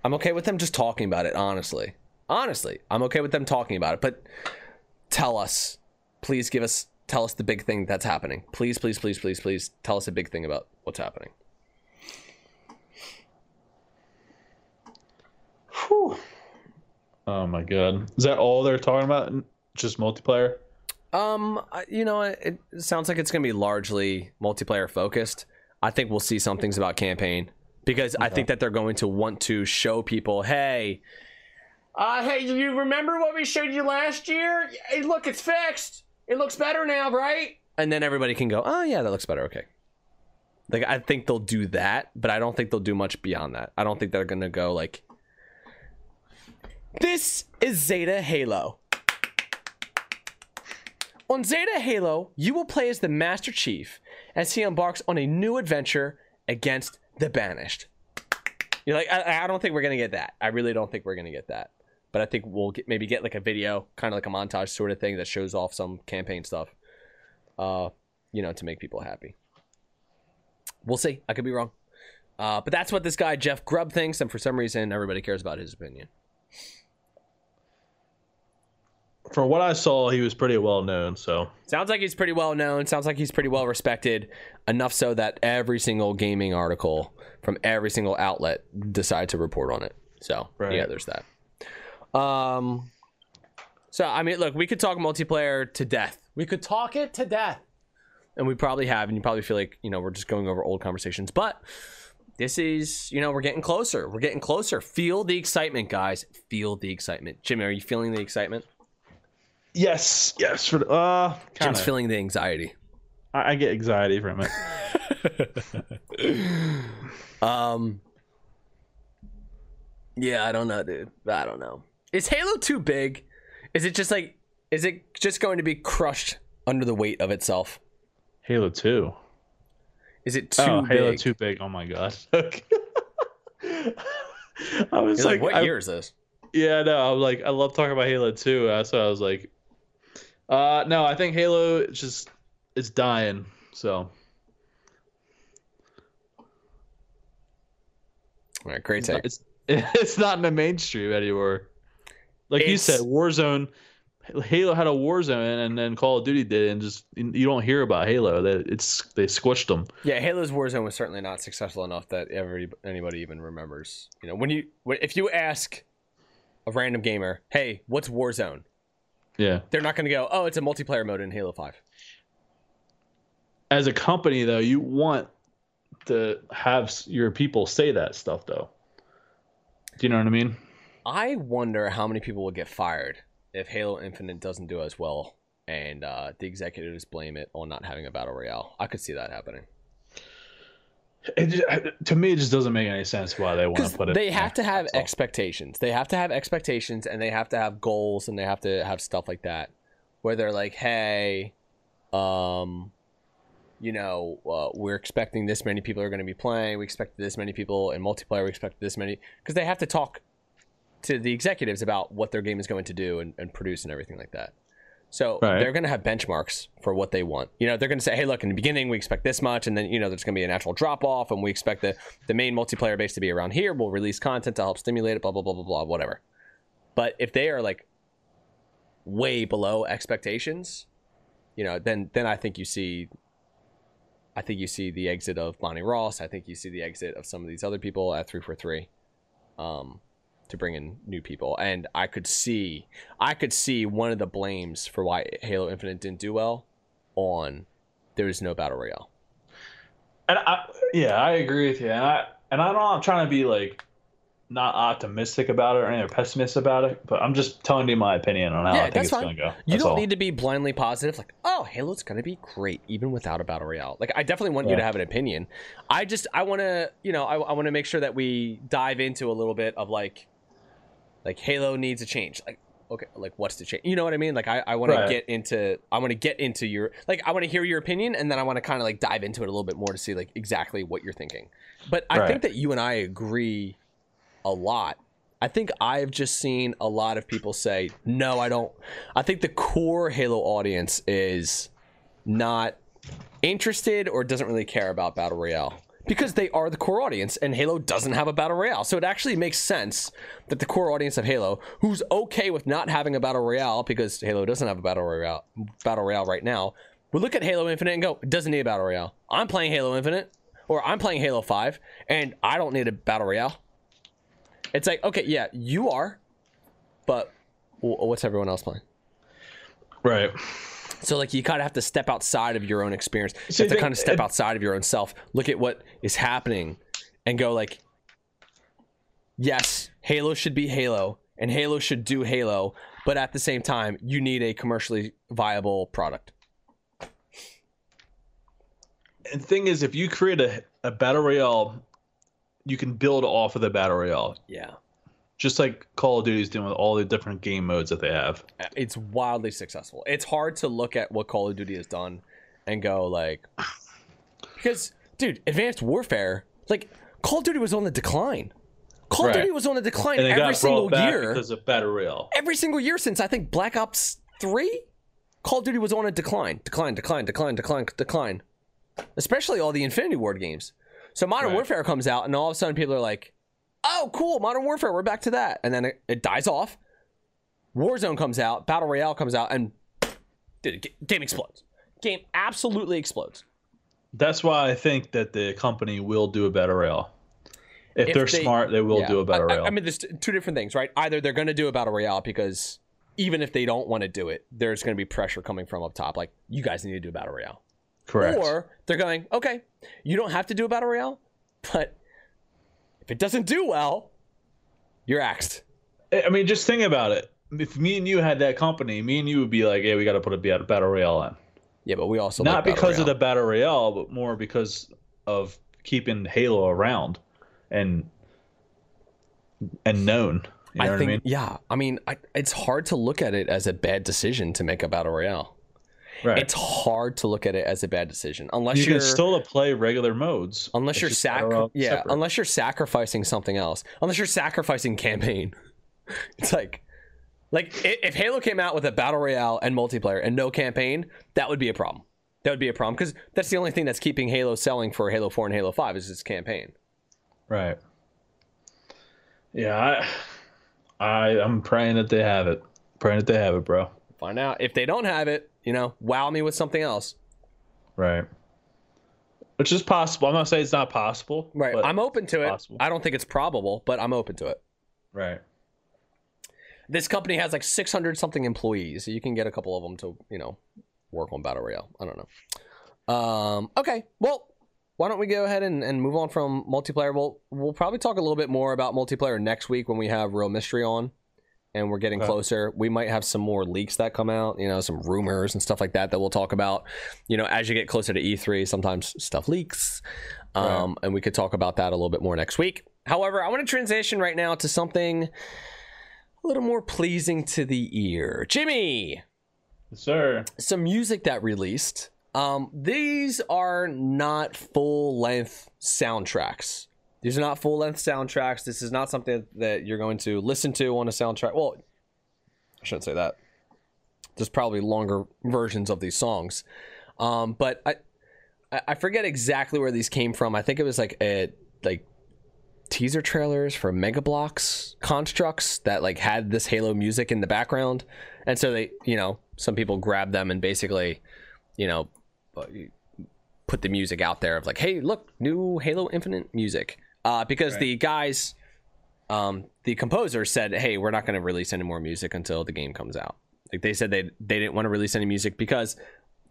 I'm okay with them just talking about it. Honestly, honestly, I'm okay with them talking about it. But tell us, please give us, tell us the big thing that's happening. Please, please, please, please, please tell us a big thing about what's happening. Whew. Oh my god. Is that all they're talking about? Just multiplayer? Um, you know, it, it sounds like it's going to be largely multiplayer focused. I think we'll see some things about campaign because I think that they're going to want to show people, hey, uh, hey, you remember what we showed you last year? Hey, look, it's fixed. It looks better now, right? And then everybody can go, oh yeah, that looks better. Okay. Like I think they'll do that, but I don't think they'll do much beyond that. I don't think they're gonna go like, this is Zeta Halo. On Zeta Halo, you will play as the Master Chief as he embarks on a new adventure against the Banished. You're like, I, I don't think we're gonna get that. I really don't think we're gonna get that. But I think we'll get, maybe get like a video, kind of like a montage sort of thing that shows off some campaign stuff. Uh, you know, to make people happy. We'll see. I could be wrong. Uh, but that's what this guy Jeff Grubb thinks, and for some reason, everybody cares about his opinion. For what I saw, he was pretty well known. So Sounds like he's pretty well known. Sounds like he's pretty well respected. Enough so that every single gaming article from every single outlet decided to report on it. So Right. yeah, there's that. Um. So I mean, look, we could talk multiplayer to death. We could talk it to death, and we probably have. And you probably feel like you know we're just going over old conversations, but this is you know we're getting closer. We're getting closer. Feel the excitement, guys. Feel the excitement. Jimmy, are you feeling the excitement? yes, yes. For the- uh, Jim's kind of. feeling the anxiety. I, I get anxiety from it. Um. Yeah, I don't know, dude. I don't know. Is Halo too big? Is it just like? Is it just going to be crushed under the weight of itself? Halo Two. Is it too oh, big? Halo Two big. Oh my god. I was like, like, what I- year is this? Yeah, no, I'm like, I love talking about Halo 2. That's why I was like, uh, no, I think Halo is just it's dying. So All right, great take. it's, it's not in the mainstream anymore. Like you said, Warzone. Halo had a Warzone, and then Call of Duty did, and just you don't hear about Halo. That it's they squished them. Yeah, Halo's Warzone was certainly not successful enough that every anybody even remembers. You know, when you if you ask a random gamer, "Hey, what's Warzone?" Yeah. They're not going to go, "Oh, it's a multiplayer mode in Halo 5." As a company, though, you want to have your people say that stuff, though. Do you know what I mean? I wonder how many people will get fired if Halo Infinite doesn't do as well and uh, the executives blame it on not having a battle royale. I could see that happening. It just, to me, it just doesn't make any sense why they want to put it. they there. have to have That's all. expectations. They have to have expectations and they have to have goals and they have to have stuff like that where they're like, hey, um, you know, uh, we're expecting this many people are going to be playing. We expect this many people in multiplayer. We expect this many because they have to talk to the executives about what their game is going to do and, and produce and everything like that. So Right. they're going to have benchmarks for what they want. You know, they're going to say, "Hey, look, in the beginning we expect this much, and then you know there's going to be a natural drop off, and we expect the the main multiplayer base to be around here. We'll release content to help stimulate it, blah blah blah blah blah, whatever." But if they are like way below expectations, you know, then then I think you see, I think you see the exit of Bonnie Ross. I think you see the exit of some of these other people at three four three, um, to bring in new people. And I could see, I could see one of the blames for why Halo Infinite didn't do well on there is no battle royale. And I, yeah, I agree with you. And I and I know I'm trying to be like not optimistic about it or any pessimist about it, but I'm just telling you my opinion on how Yeah, I think it's fine. gonna go. You That's don't all. need to be blindly positive, like, oh, Halo's gonna be great even without a battle royale. Like, I definitely want you to have an opinion. I just, I want to, you know, I, I want to make sure that we dive into a little bit of like, like Halo needs a change. Like, okay, like what's the change? You know what I mean? Like, I, I want Right. to get into, I want to get into your, like, I want to hear your opinion, and then I want to kind of like dive into it a little bit more to see like exactly what you're thinking. But I Right. think that you and I agree a lot. I think I've just seen a lot of people say, no, I don't. I think the core Halo audience is not interested or doesn't really care about Battle Royale because they are the core audience and Halo doesn't have a Battle Royale. So it actually makes sense that the core audience of Halo, who's okay with not having a Battle Royale because Halo doesn't have a Battle Royale, Battle Royale right now, would look at Halo Infinite and go, it doesn't need a Battle Royale. I'm playing Halo Infinite or I'm playing Halo 5 and I don't need a Battle Royale. It's like, okay, yeah, you are, but what's everyone else playing? right. So like you kind of have to step outside of your own experience. You See, have to kind of step it- outside of your own self. Look at what is happening, and go like, yes, Halo should be Halo, and Halo should do Halo, but at the same time, you need a commercially viable product. And thing is, if you create a, a battle royale, you can build off of the battle royale, Yeah, just like Call of Duty is doing with all the different game modes that they have. it's wildly successful. It's hard to look at what Call of Duty has done and go like, because dude, Advanced Warfare, like Call of Duty was on the decline. Call Right. of Duty was on the decline every single year. because of battle royale. every single year since I think Black Ops 3, Call of Duty was on a decline, decline, decline, decline, decline, decline. Especially all the Infinity Ward games. So Modern Right. Warfare comes out, and all of a sudden people are like, oh, cool, Modern Warfare, we're back to that. And then it, it dies off. Warzone comes out, Battle Royale comes out, and dude, game explodes. Game absolutely explodes. That's why I think that the company will do a battle royale. If, If they're they- smart, they will Yeah. do a battle I- I- royale. I, mean, there's two different things, right? Either they're going to do a battle royale because even if they don't want to do it, there's going to be pressure coming from up top. Like, you guys need to do a battle royale. Correct. Or they're going, okay, you don't have to do a battle royale, but if it doesn't do well, you're axed. I mean, just think about it. If me and you had that company, me and you would be like, "Yeah, we got to put a ba- battle royale in." Yeah, but we also Not like because of the battle royale, but more because of keeping Halo around and and known. You know I think, I mean? yeah, I mean, I, it's hard to look at it as a bad decision to make a battle royale. Right. It's hard to look at it as a bad decision unless you are can still play regular modes. unless you're sac yeah separate. unless you're sacrificing something else unless you're sacrificing campaign it's like like if halo came out with a battle royale and multiplayer and no campaign that would be a problem that would be a problem because that's the only thing that's keeping halo selling for halo 4 and halo 5 is its campaign Right. Yeah, I, I I'm praying that they have it. Praying that they have it, bro. find out if they don't have it you know wow me with something else Right. Which is possible. I'm not saying it's not possible. right but- i'm open to it possible. i don't think it's probable but i'm open to it right. this company has like 600 something employees so you can get a couple of them to you know work on battle royale i don't know um okay well why don't we go ahead and, and move on from multiplayer we'll we'll probably talk a little bit more about multiplayer next week when we have real Mistry on and we're getting closer we might have some more leaks that come out you know some rumors and stuff like that that we'll talk about you know as you get closer to e3 sometimes stuff leaks um, and we could talk about that a little bit more next week however i want to transition right now to something a little more pleasing to the ear. Jimmy, Yes, sir. some music that released. Um, these are not full length soundtracks. These are not full length soundtracks. This is not something that you're going to listen to on a soundtrack. Well, I shouldn't say that. There's probably longer versions of these songs. Um, but I, I forget exactly where these came from. I think it was like a like teaser trailers for Mega Bloks Construx that like had this Halo music in the background, and so they, you know, some people grabbed them and basically, you know, put the music out there of like, hey, look, new Halo Infinite music, uh, because Right. the guys, um, the composer said, hey, we're not going to release any more music until the game comes out. Like they said they they didn't want to release any music because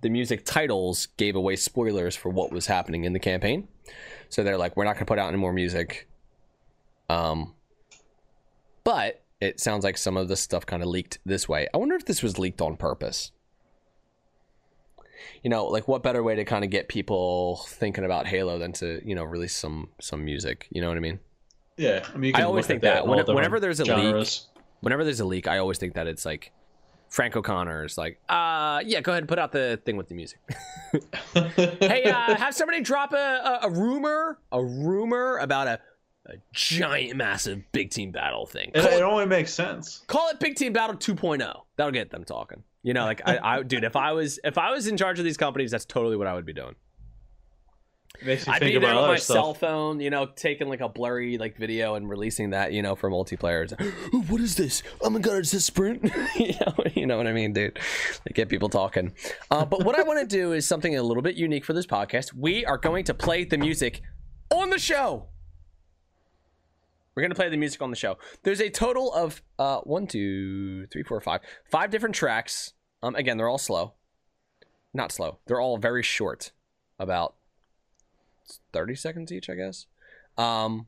the music titles gave away spoilers for what was happening in the campaign. So they're like, we're not going to put out any more music. Um, but it sounds like some of the stuff kind of leaked this way. I wonder if this was leaked on purpose. You know, like what better way to kind of get people thinking about Halo than to you know release some some music. You know what I mean? Yeah, I mean, you I always think at that. When- whenever there's a leak. Whenever there's a leak, I always think that it's like Frank O'Connor's like, uh, yeah, go ahead and put out the thing with the music. hey, uh, have somebody drop a, a, a rumor, a rumor about a, a giant, massive big team battle thing. It, it it, only makes sense. call it Big Team Battle 2.0. That'll get them talking. You know, like I, I, dude, if I was if I was in charge of these companies, that's totally what I would be doing. Makes you I'd think be there about on other my stuff. cell phone, you know, taking like a blurry like video and releasing that, you know, for multiplayer. "Oh, what is this? Oh my god, is this Sprint? you, know, you know what I mean, dude? They get people talking. Uh, but what I want to do is something a little bit unique for this podcast. We are going to play the music on the show. We're going to play the music on the show. There's a total of uh, one, two, three, four, five, five different tracks. Um, again, they're all slow. not slow. They're all very short, about thirty seconds each, I guess. Um,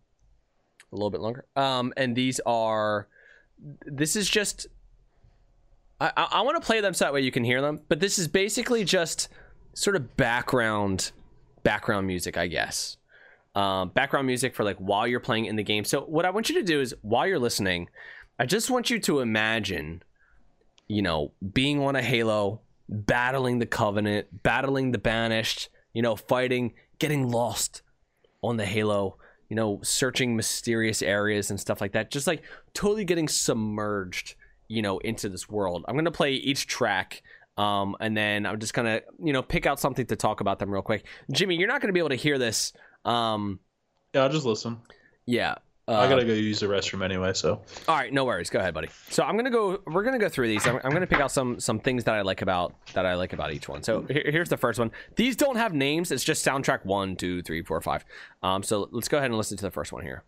a little bit longer. Um, and these are. This is just. I I, I want to play them so that way you can hear them, but this is basically just sort of background background music, I guess. Um, background music for like while you're playing in the game. So what I want you to do is while you're listening, I just want you to imagine, you know, being on a Halo, battling the Covenant, battling the Banished, you know, fighting, getting lost on the Halo, you know, searching mysterious areas and stuff like that. Just like totally getting submerged, you know, into this world. I'm gonna play each track. Um, and then I'm just gonna, you know, pick out something to talk about them real quick. Jimmy, you're not gonna be able to hear this. Um, Yeah, I'll just listen. yeah. Uh, I gotta go use the restroom anyway, so all right, no worries. Go ahead, buddy. So I'm gonna go. We're gonna go through these. I'm, I'm gonna pick out some some things that I like about that I like about each one. So here, here's the first one. These don't have names. It's just soundtrack one, two, three, four, five. Um, so let's go ahead and listen to the first one here.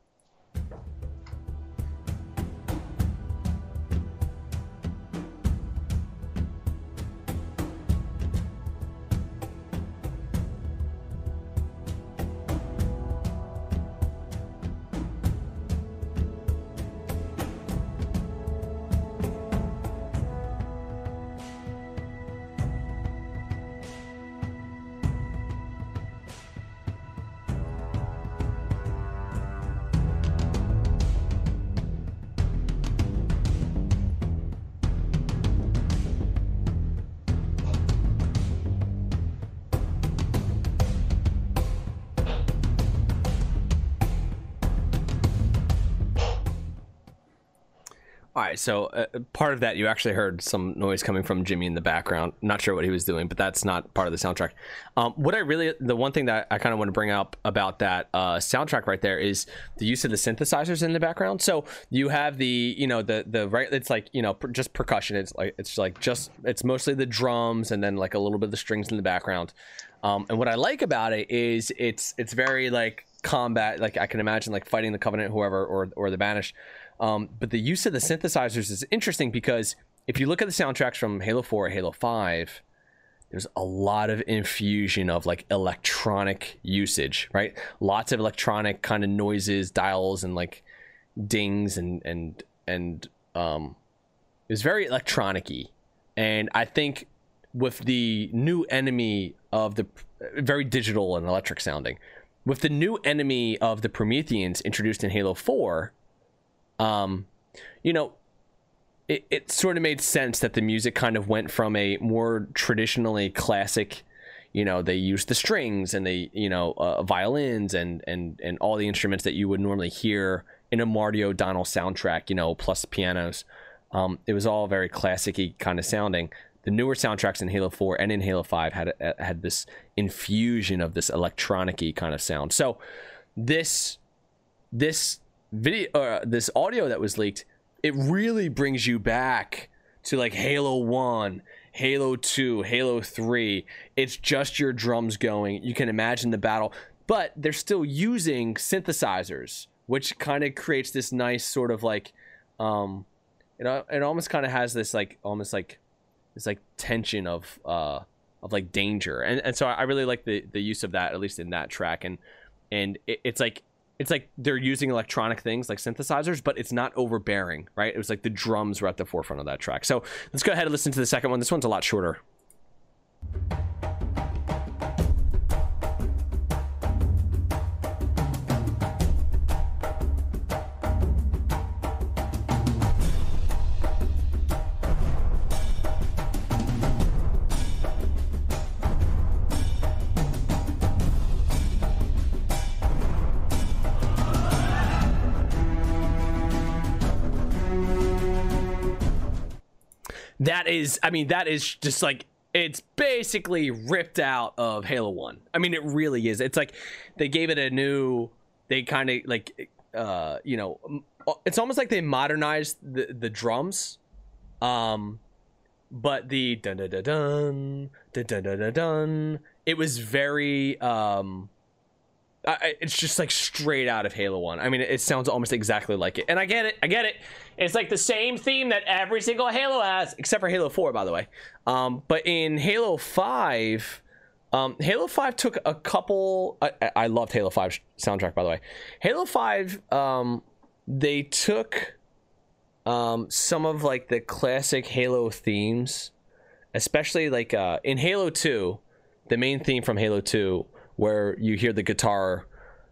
So uh, part of that you actually heard some noise coming from Jimmy in the background. Not sure what he was doing, but that's not part of the soundtrack. Um, what I really, the one thing that I kind of want to bring up about that uh, soundtrack right there is the use of the synthesizers in the background. So you have the, you know, the the right, it's like you know per, just percussion. It's like it's like just it's mostly the drums and then like a little bit of the strings in the background. Um, and what I like about it is it's it's very like combat. Like I can imagine like fighting the Covenant, whoever, or or the Banished. Um, but the use of the synthesizers is interesting because if you look at the soundtracks from Halo 4 Halo 5, there's a lot of infusion of like electronic usage, right? Lots of electronic kind of noises, dials, and like dings and and and um, it was very electronic-y. And I think with the new enemy of the very digital and electric sounding, with the new enemy of the Prometheans introduced in Halo 4, um, you know, it, it sort of made sense that the music kind of went from a more traditionally classic, you know, they used the strings and they, you know, uh, violins and, and, and all the instruments that you would normally hear in a Marty O'Donnell soundtrack, you know, plus pianos. Um, it was all very classic-y kind of sounding. The newer soundtracks in Halo 4 and in Halo 5 had had this infusion of this electronic-y kind of sound. So this this video uh, this audio that was leaked it really brings you back to like halo 1 halo 2 halo 3 it's just your drums going. You can imagine the battle but they're still using synthesizers which kind of creates this nice sort of like um you know it almost kind of has this like almost like this like tension of uh of like danger. And and so i really like the the use of that at least in that track. And and it, it's like it's like they're using electronic things like synthesizers, but it's not overbearing, right? It was like the drums were at the forefront of that track. So let's go ahead and listen to the second one. This one's a lot shorter. that is i mean that is just like it's basically ripped out of halo 1 i mean it really is. It's like they gave it a new they kind of like uh you know uh, it's almost like they modernized the the drums um but the dun dun dun dun dun dun dun, dun it was very um I, it's just like straight out of Halo One. I mean, it sounds almost exactly like it, and I get it. I get it. It's like the same theme that every single Halo has, except for Halo Four, by the way. Um, but in Halo Five, um, Halo Five took a couple. I, I loved Halo Five soundtrack, by the way. Halo Five, um, they took um, some of like the classic Halo themes, especially like uh, in Halo Two, the main theme from Halo Two where you hear the guitar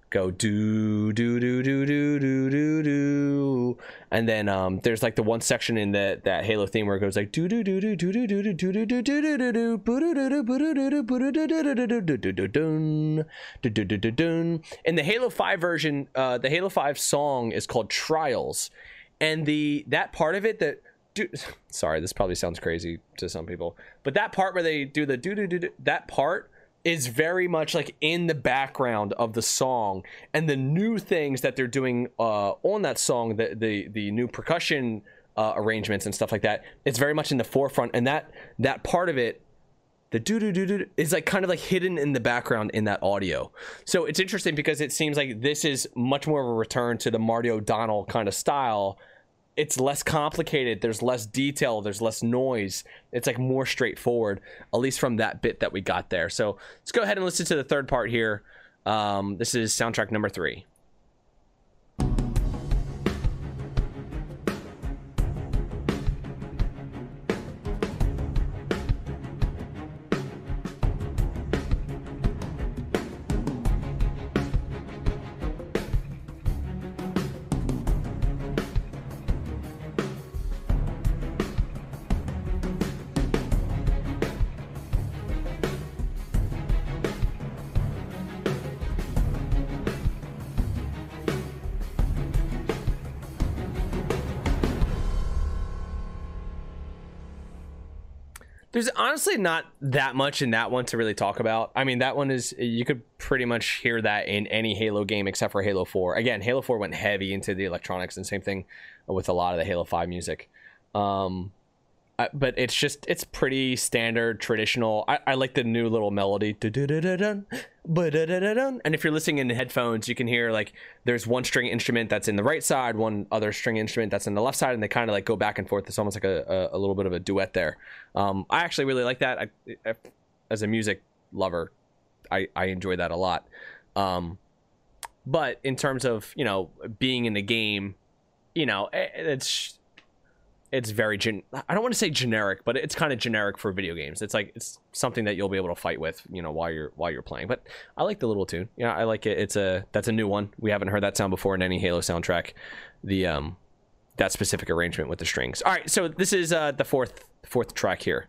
go do do do do do do do do and then um there's like the one section in that that halo theme where it goes like do do do do do do do do do do do do do do in the halo 5 version uh the halo 5 song is called trials and the that part of it that dude sorry this probably sounds crazy to some people but that part where they do the do do do that part is very much like in the background of the song and the new things that they're doing uh, on that song the the, the new percussion uh, arrangements and stuff like that it's very much in the forefront and that that part of it the doo doo doo doo is like kind of like hidden in the background in that audio. So it's interesting because it seems like this is much more of a return to the Marty O'Donnell kind of style it's less complicated there's less detail there's less noise. It's like more straightforward at least from that bit that we got there. So let's go ahead and listen to the third part here. Um, this is soundtrack number three honestly not that much in that one to really talk about. I mean, that one is you could pretty much hear that in any Halo game except for Halo 4. Again, Halo 4 went heavy into the electronics, and same thing with a lot of the Halo 5 music. Um, but it's just it's pretty standard traditional. I, I like the new little melody. And if you're listening in headphones you can hear like there's one string instrument that's in the right side one other string instrument that's in the left side and they kind of like go back and forth. It's almost like a, a, a little bit of a duet there. Um, i actually really like that. I, I, as a music lover i i enjoy that a lot. Um, but in terms of you know being in the game you know it's it's very gen- I don't want to say generic, but it's kind of generic for video games. It's like it's something that you'll be able to fight with, you know, while you're while you're playing. But I like the little tune. Yeah, I like it. It's a that's a new one. We haven't heard that sound before in any Halo soundtrack. The um that specific arrangement with the strings. All right, so this is uh the fourth fourth track here.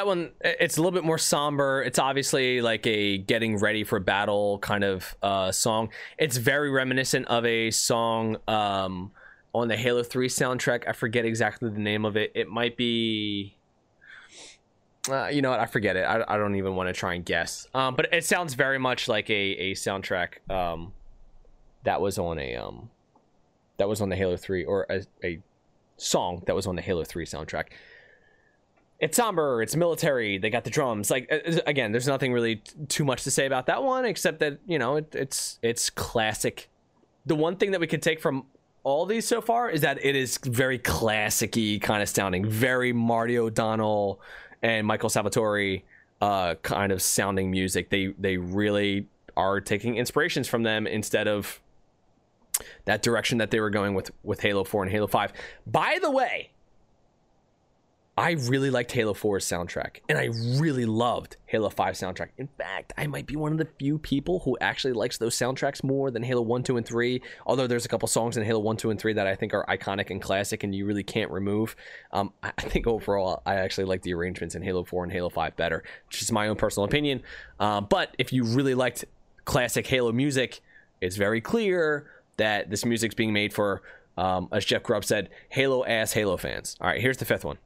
That one, it's a little bit more somber. It's obviously like a getting ready for battle kind of uh, song. It's very reminiscent of a song um, on the Halo 3 soundtrack. I forget exactly the name of it. It might be. Uh, you know what? I forget it. I, I don't even want to try and guess. Um, but it sounds very much like a, a soundtrack um, that was on a um, that was on the Halo 3 or a, a song that was on the Halo 3 soundtrack it's somber it's military they got the drums. Like again there's nothing really too much to say about that one except that you know it, it's it's classic. The one thing that we could take from all these so far is that it is very classicy kind of sounding very marty o'donnell and michael salvatori uh, kind of sounding music. They they really are taking inspirations from them instead of that direction that they were going with with halo 4 and halo 5 by the way I really liked Halo 4's soundtrack, and I really loved Halo 5 soundtrack. In fact, I might be one of the few people who actually likes those soundtracks more than Halo 1, 2, and 3. Although there's a couple songs in Halo 1, 2, and 3 that I think are iconic and classic, and you really can't remove. Um, I think overall, I actually like the arrangements in Halo 4 and Halo 5 better. Just my own personal opinion. Uh, but if you really liked classic Halo music, it's very clear that this music's being made for, um, as Jeff Grubb said, Halo ass Halo fans. All right, here's the fifth one.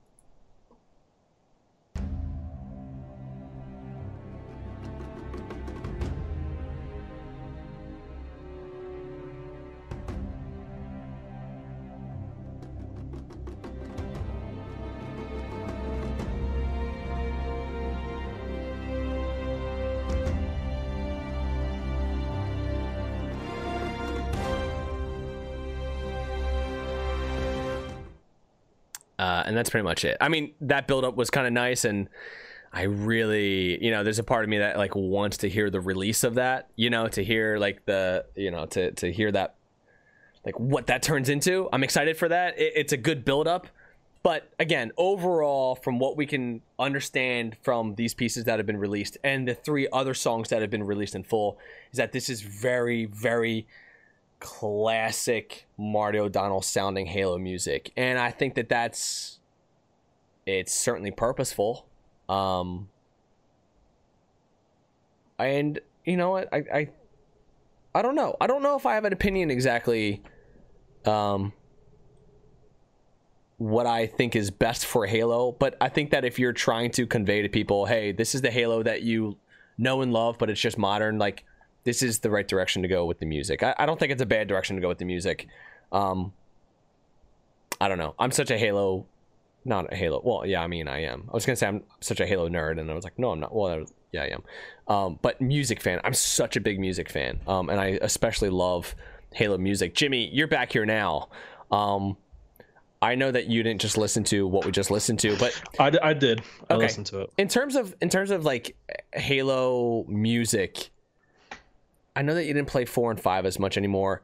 Uh, and that's pretty much it. I mean, that build up was kind of nice, and I really, you know, there's a part of me that like wants to hear the release of that, you know, to hear like the, you know, to to hear that, like what that turns into. I'm excited for that. It, it's a good build up, but again, overall, from what we can understand from these pieces that have been released and the three other songs that have been released in full, is that this is very, very classic Marty O'Donnell sounding Halo music, and I think that that's it's certainly purposeful. Um, and you know what, I, I I don't know. I don't know if I have an opinion exactly. Um, what I think is best for Halo, but I think that if you're trying to convey to people, hey, this is the Halo that you know and love, but it's just modern, like this is the right direction to go with the music. I, I don't think it's a bad direction to go with the music. Um, I don't know. I'm such a Halo, not a Halo. Well, yeah, I mean, I am. I was gonna say I'm such a Halo nerd, and I was like, no, I'm not. Well, was, yeah, I am. Um, but music fan. I'm such a big music fan, um, and I especially love Halo music. Jimmy, you're back here now. Um, I know that you didn't just listen to what we just listened to, but I, I did. I okay. listened to it. In terms of in terms of like Halo music, I know that you didn't play four and five as much anymore.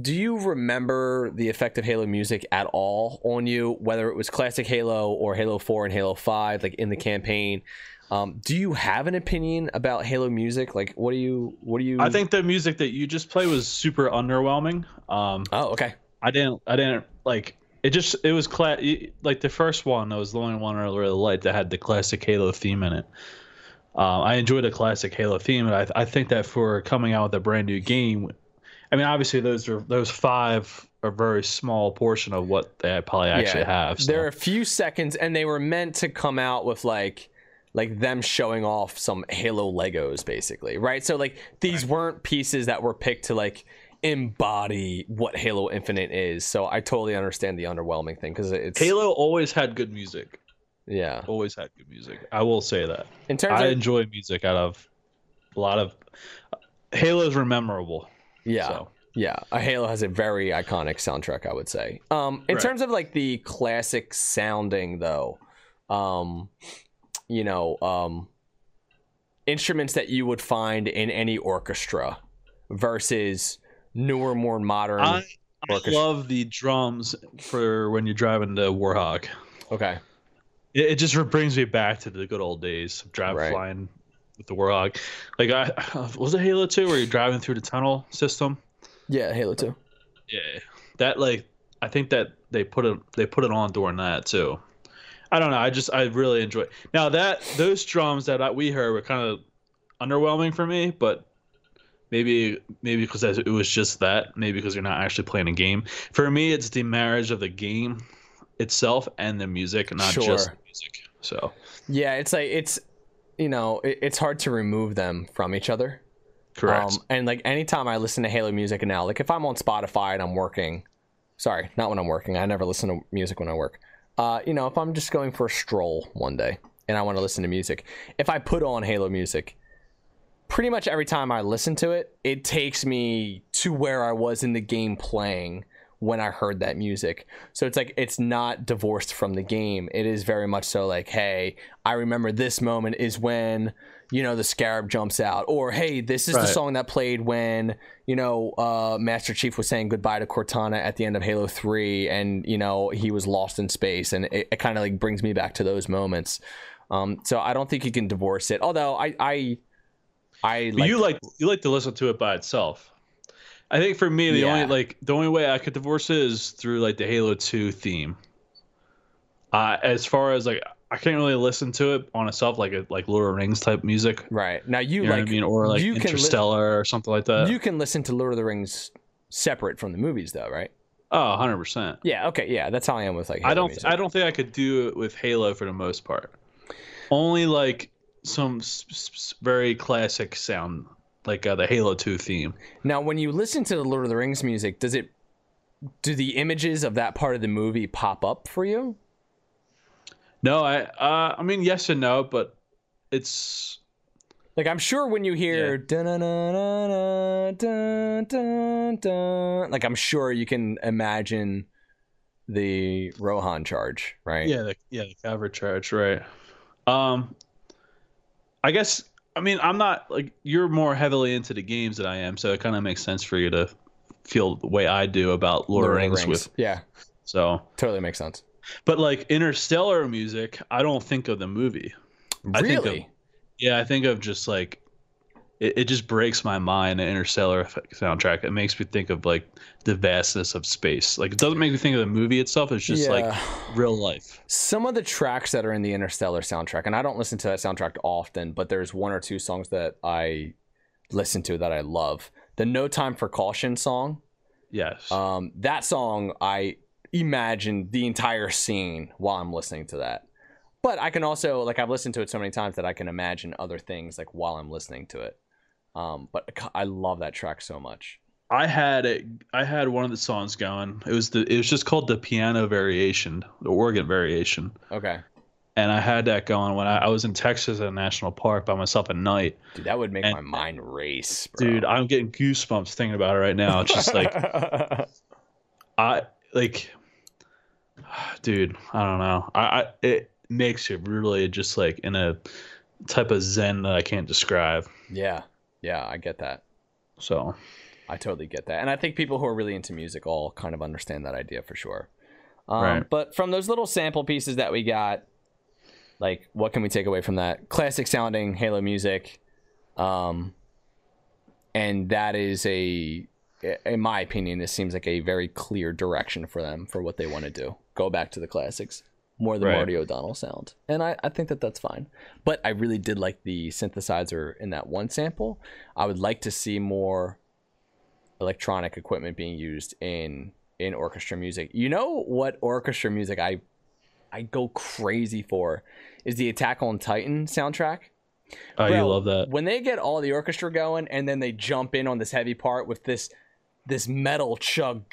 Do you remember the effect of Halo music at all on you, whether it was classic Halo or Halo 4 and Halo 5, like in the campaign? Um, do you have an opinion about Halo music? Like, what do you, what do you? I think the music that you just played was super underwhelming. Um, oh, okay. I didn't, I didn't like it. Just it was cla- like the first one. That was the only one I really liked that had the classic Halo theme in it. Um, I enjoy the classic Halo theme, and I, I think that for coming out with a brand new game, I mean, obviously those are those five are a very small portion of what they probably actually yeah, have. So. There are a few seconds, and they were meant to come out with like like them showing off some Halo Legos, basically, right? So like these right. weren't pieces that were picked to like embody what Halo Infinite is. So I totally understand the underwhelming thing because it's Halo always had good music. Yeah, always had good music. I will say that. In terms, I of, enjoy music out of a lot of Halo's memorable. Yeah. So. Yeah, a Halo has a very iconic soundtrack, I would say. Um, in right. terms of like the classic sounding, though, um, you know, um, instruments that you would find in any orchestra versus newer, more modern. I, I love the drums for when you're driving the Warthog. Okay. It, it just brings me back to the good old days of driving right. flying with the Warthog. Like I was it Halo Two where you're driving through the tunnel system. Yeah, Halo Two. Yeah, that like I think that they put it they put it on during that too. I don't know. I just I really enjoy. It. Now that those drums that I, we heard were kind of underwhelming for me, but maybe maybe because it was just that. Maybe because you're not actually playing a game. For me, it's the marriage of the game itself and the music, not sure. just music. So yeah, it's like it's you know it, it's hard to remove them from each other. Correct. Um, and like anytime I listen to Halo music now, like if I'm on Spotify and I'm working, sorry, not when I'm working. I never listen to music when I work. Uh, you know, if I'm just going for a stroll one day and I want to listen to music, if I put on Halo music, pretty much every time I listen to it, it takes me to where I was in the game playing when I heard that music. So it's like it's not divorced from the game. It is very much so like, hey, I remember this moment is when you know the scarab jumps out, or hey, this is the song that played when you know uh, Master Chief was saying goodbye to Cortana at the end of Halo Three, and you know he was lost in space, and it, it kind of like brings me back to those moments. Um, so I don't think you can divorce it. Although I I I like, you like you like to listen to it by itself. I think for me, the Yeah. only like the only way I could divorce it is through like the Halo Two theme. Uh, as far as like I can't really listen to it on itself like a, like Lord of the Rings type music. right now you, You know like I mean, or like you can li- Interstellar or something like that. you can listen to Lord of the Rings separate from the movies though, right? oh, 100 percent. Yeah. Okay. Yeah, that's how I am with like. I don't music. I don't think I could do it with Halo for the most part. Only like some s- s- very classic sound like uh, the Halo 2 theme. Now, when you listen to the Lord of the Rings music, does it do the images of that part of the movie pop up for you? No, I uh, I mean yes and no, but it's Like I'm sure when you hear dun-dun-dun-dun, dun, dun, dun, like I'm sure you can imagine the Rohan charge, right? yeah, the, yeah, the cover charge, right? Um, I guess I mean I'm not like you're more heavily into the games than I am, so it kind of makes sense for you to feel the way I do about Lord, of the Rings, with yeah, so. totally makes sense. But like Interstellar music, I don't think of the movie. I think of- Really? Yeah, I think of just like it, it just breaks my mind. The Interstellar soundtrack. It makes me think of like the vastness of space. Like it doesn't make me think of the movie itself. It's just like real life. some of the tracks that are in the Interstellar soundtrack, and I don't listen to that soundtrack often, but there's one or two songs that I listen to that I love. The No Time for Caution song, Yes. um, that song I imagine the entire scene while I'm listening to that. But I can also like I've listened to it so many times that I can imagine other things like while I'm listening to it. Um, but I love that track so much. I had it. I had one of the songs going. It was the. It was just called the piano variation, the organ variation, Okay, and I had that going when I, I was in Texas at a national park by myself at night. dude, that would make And- my mind race, bro. Dude, I'm getting goosebumps thinking about it right now. It's just like I like, dude. I don't know. I, I it makes you really just like in a type of zen that I can't describe. yeah, yeah, I get that. So I totally get that. And I think people who are really into music all kind of understand that idea for sure. Um, Right. But from those little sample pieces that we got, like, what can we take away from that? Classic sounding Halo music. Um, and that is a, in my opinion, this seems like a very clear direction for them for what they want to do. Go back to the classics. More the Right. Marty O'Donnell sound. And I, I think that that's fine. But I really did like the synthesizer in that one sample. I would like to see more electronic equipment being used in in orchestra music. You know what orchestra music I I go crazy for is the Attack on Titan soundtrack. oh, you love that. When they get all the orchestra going and then they jump in on this heavy part with this this metal chug.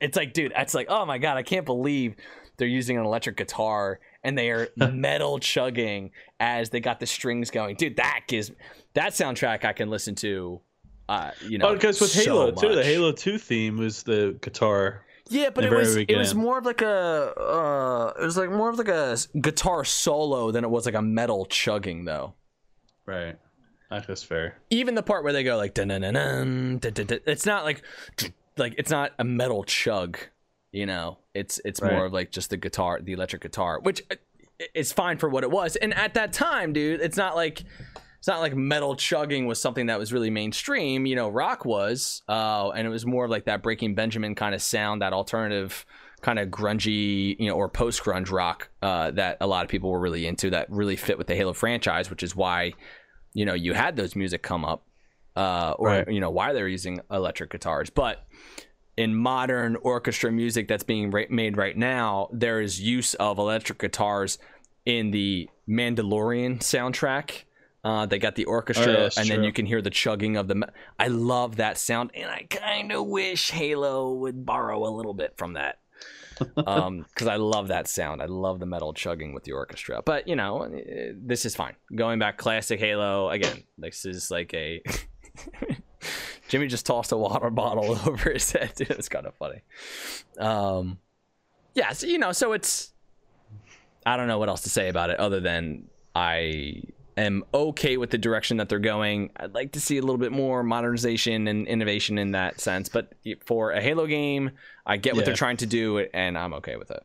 It's like, dude, that's like, oh my god, I can't believe they're using an electric guitar and they are metal chugging as they got the strings going. Dude, that gives that soundtrack I can listen to. Uh, you know, Oh, because with so Halo too, the. Halo Two theme was the guitar. Yeah, but it was it was more of like a uh, it was like more of like a guitar solo than it was like a metal chugging though. Right. That's fair. Even the part where they go like dun dun dun dun, it's not like like it's not a metal chug, you know. It's it's Right. more of like just the guitar, the electric guitar, which uh, is fine for what it was. And at that time, dude, it's not like it's not like metal chugging was something that was really mainstream. You know, rock was, uh, and it was more of like that Breaking Benjamin kind of sound, that alternative kind of grungy, you know, or post grunge rock uh, that a lot of people were really into. That really fit with the Halo franchise, which is why you know you had those music come up, uh, or Right. you know why they're using electric guitars, but. In modern orchestra music that's being ra- made right now, there is use of electric guitars in the Mandalorian soundtrack. Uh, they got the orchestra, Oh, yeah, and then you can hear the chugging of the. me- I love that sound, and I kind of wish Halo would borrow a little bit from that, because I love that sound. I love the metal chugging with the orchestra. But you know, eh, this is fine. Going back classic Halo again. This is like a. Jimmy just tossed a water bottle over his head. Dude, it's kind of funny. Um, yeah, so, you know, so it's. I don't know what else to say about it other than I am okay with the direction that they're going. I'd like to see a little bit more modernization and innovation in that sense. But for a Halo game, I get what Yeah. they're trying to do, and I'm okay with it.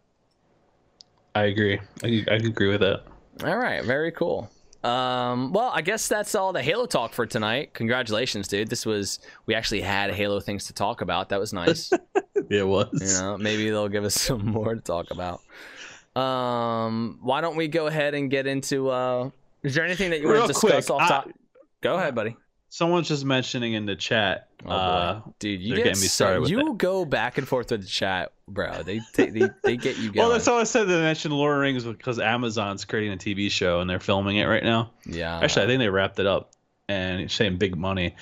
I agree. I, I agree with that. All right, very cool. Um, well, I guess that's all the Halo talk for tonight. Congratulations, dude. This was we actually had Halo things to talk about. That was nice. It was. you know, maybe they'll give us some more to talk about. Um, why don't we go ahead and get into? Uh, is there anything that you want to discuss quick, off I- top? Go ahead, buddy. Someone's just mentioning in the chat. Oh, uh, Dude, you get me started with you that. go back and forth with the chat, bro. They they they, they get you going. well, that's all I said. They mentioned Lord of the Rings because Amazon's creating a TV show and they're filming it right now. yeah. Actually, I think they wrapped it up and it's saying big money.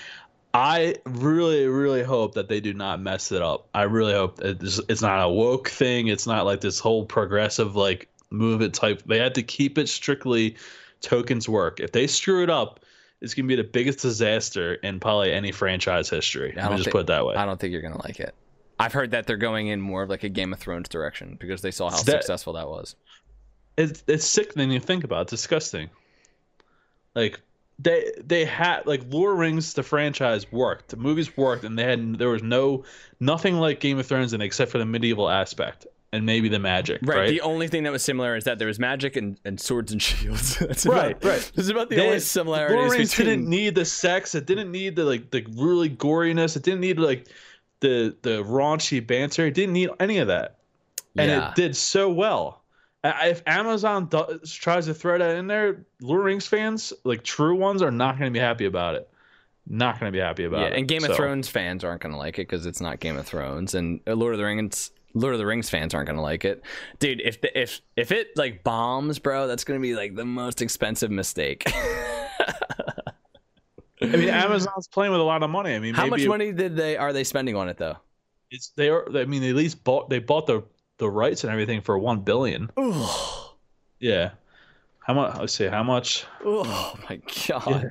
I really, really hope that they do not mess it up. I really hope it's, it's not a woke thing. It's not like this whole progressive like movement type. They had to keep it strictly Tolkien's work. If they screw it up, it's gonna be the biggest disaster in probably any franchise history. I Let me just think- put it that way. I don't think you're gonna like it. I've heard that they're going in more of like a Game of Thrones direction because they saw how That- successful that was. it's it's sickening to think about. It's disgusting. Like they they had like Lord Rings the franchise worked. The movies worked and they had there was no nothing like Game of Thrones in except for the medieval aspect and maybe the magic, Right. right? The only thing that was similar is that there was magic and, and swords and shields. That's Right, about, right. This is about the They- only similarities Rings between. didn't need the sex. It didn't need the like the really goriness. It didn't need like the the raunchy banter. It didn't need any of that, and Yeah. it did so well. If Amazon does, tries to throw that in there, Lord of Rings fans, like true ones, are not going to be happy about it. Not going to be happy about yeah, it. and Game of So, Thrones fans aren't going to like it because it's not Game of Thrones, and uh, Lord of the Rings. Lord of the Rings fans aren't gonna like it, dude. If the, if if it like bombs, bro, that's gonna be like the most expensive mistake. I mean, Amazon's playing with a lot of money. I mean, How much money did they are they spending on it though? It's they are. I mean, they at least bought they bought the the rights and everything for one billion. Yeah. How much? Let's see. How much? oh my god! Yeah.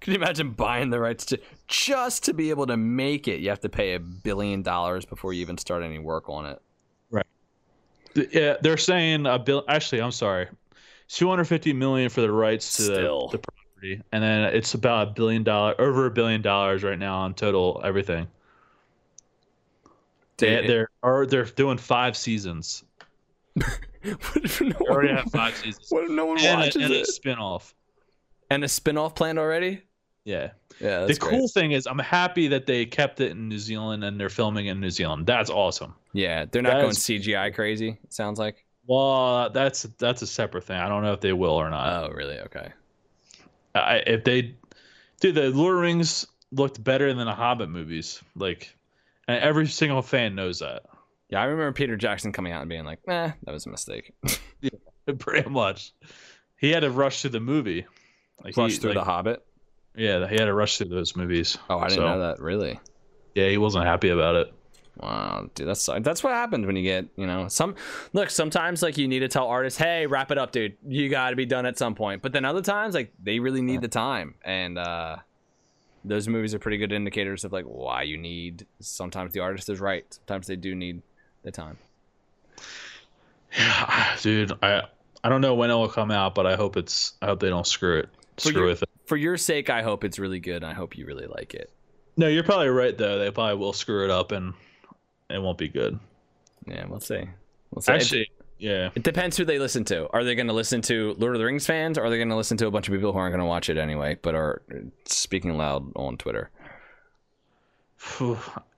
Can you imagine buying the rights to just to be able to make it? You have to pay a billion dollars before you even start any work on it. Right. Yeah, they're saying a bill. Actually, I'm sorry, 250 million for the rights to the, Still. the property, and then it's about a billion dollar, over a billion dollars right now on total everything. They, Dude, they're or they're doing five seasons. what if no They already one, have five seasons. what if no one and, watches a, and a it? spin-off. And a spin-off planned already? Yeah. Yeah, the cool great. thing is, I'm happy that they kept it in New Zealand and they're filming in New Zealand. That's awesome. Yeah, they're not That going is- CGI crazy. It sounds like. Well, that's that's a separate thing. I don't know if they will or not. Oh, really? Okay. I, if they, dude, the Lord of the Rings looked better than the Hobbit movies. Like, and every single fan knows that. Yeah, I remember Peter Jackson coming out and being like, "Nah, that was a mistake." yeah, Pretty much, he had to rush through the movie. Like Rush through like, the Hobbit. Yeah, he had to rush through those movies. Oh, I didn't So, know that. Really? Yeah, he wasn't happy about it. Wow, dude, that's that's what happens when you get you know some. Look, sometimes like you need to tell artists, "Hey, wrap it up, dude. You got to be done at some point." But then other times, like they really need the time, and uh those movies are pretty good indicators of like why you need. Sometimes the artist is right. Sometimes they do need the time. Yeah, dude, I I don't know when it will come out, but I hope it's I hope they don't screw it. For Screw your- with it. For your sake, I hope it's really good. and I hope you really like it. No, you're probably right though. They probably will screw it up and it won't be good. Yeah, we'll see. We'll see. It- Actually, yeah. It depends who they listen to. Are they going to listen to Lord of the Rings fans? Or are they going to listen to a bunch of people who aren't going to watch it anyway, but are speaking loud on Twitter?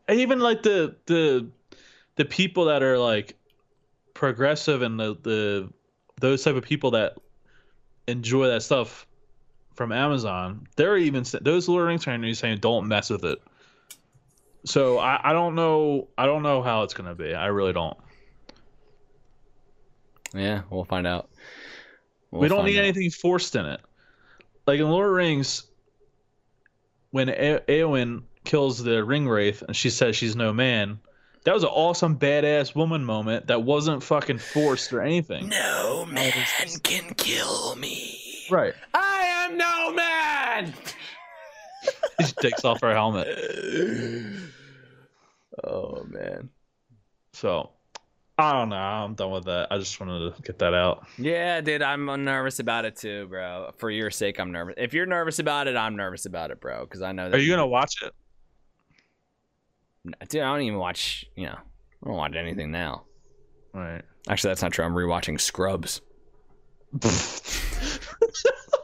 And even like the the the people that are like progressive and the the those type of people that enjoy that stuff from Amazon, they're even those Lord of the Rings fans are saying don't mess with it. So I, I don't know I don't know how it's gonna be. I really don't. Yeah, we'll find out. We'll we don't need out. anything forced in it. Like in Lord of the Rings, when e- Eowyn kills the ring wraith and she says she's no man, that was an awesome badass woman moment that wasn't fucking forced or anything. No man can kill me. Right. I am no man. she takes off her helmet. oh man. So I don't know. I'm done with that. I just wanted to get that out. Yeah, dude, I'm nervous about it too, bro. For your sake, I'm nervous. If you're nervous about it, I'm nervous about it, bro. Because I know that. Are you gonna watch it? Dude, I don't even watch. You know, I don't watch anything now. Right. Actually, that's not true. I'm rewatching Scrubs.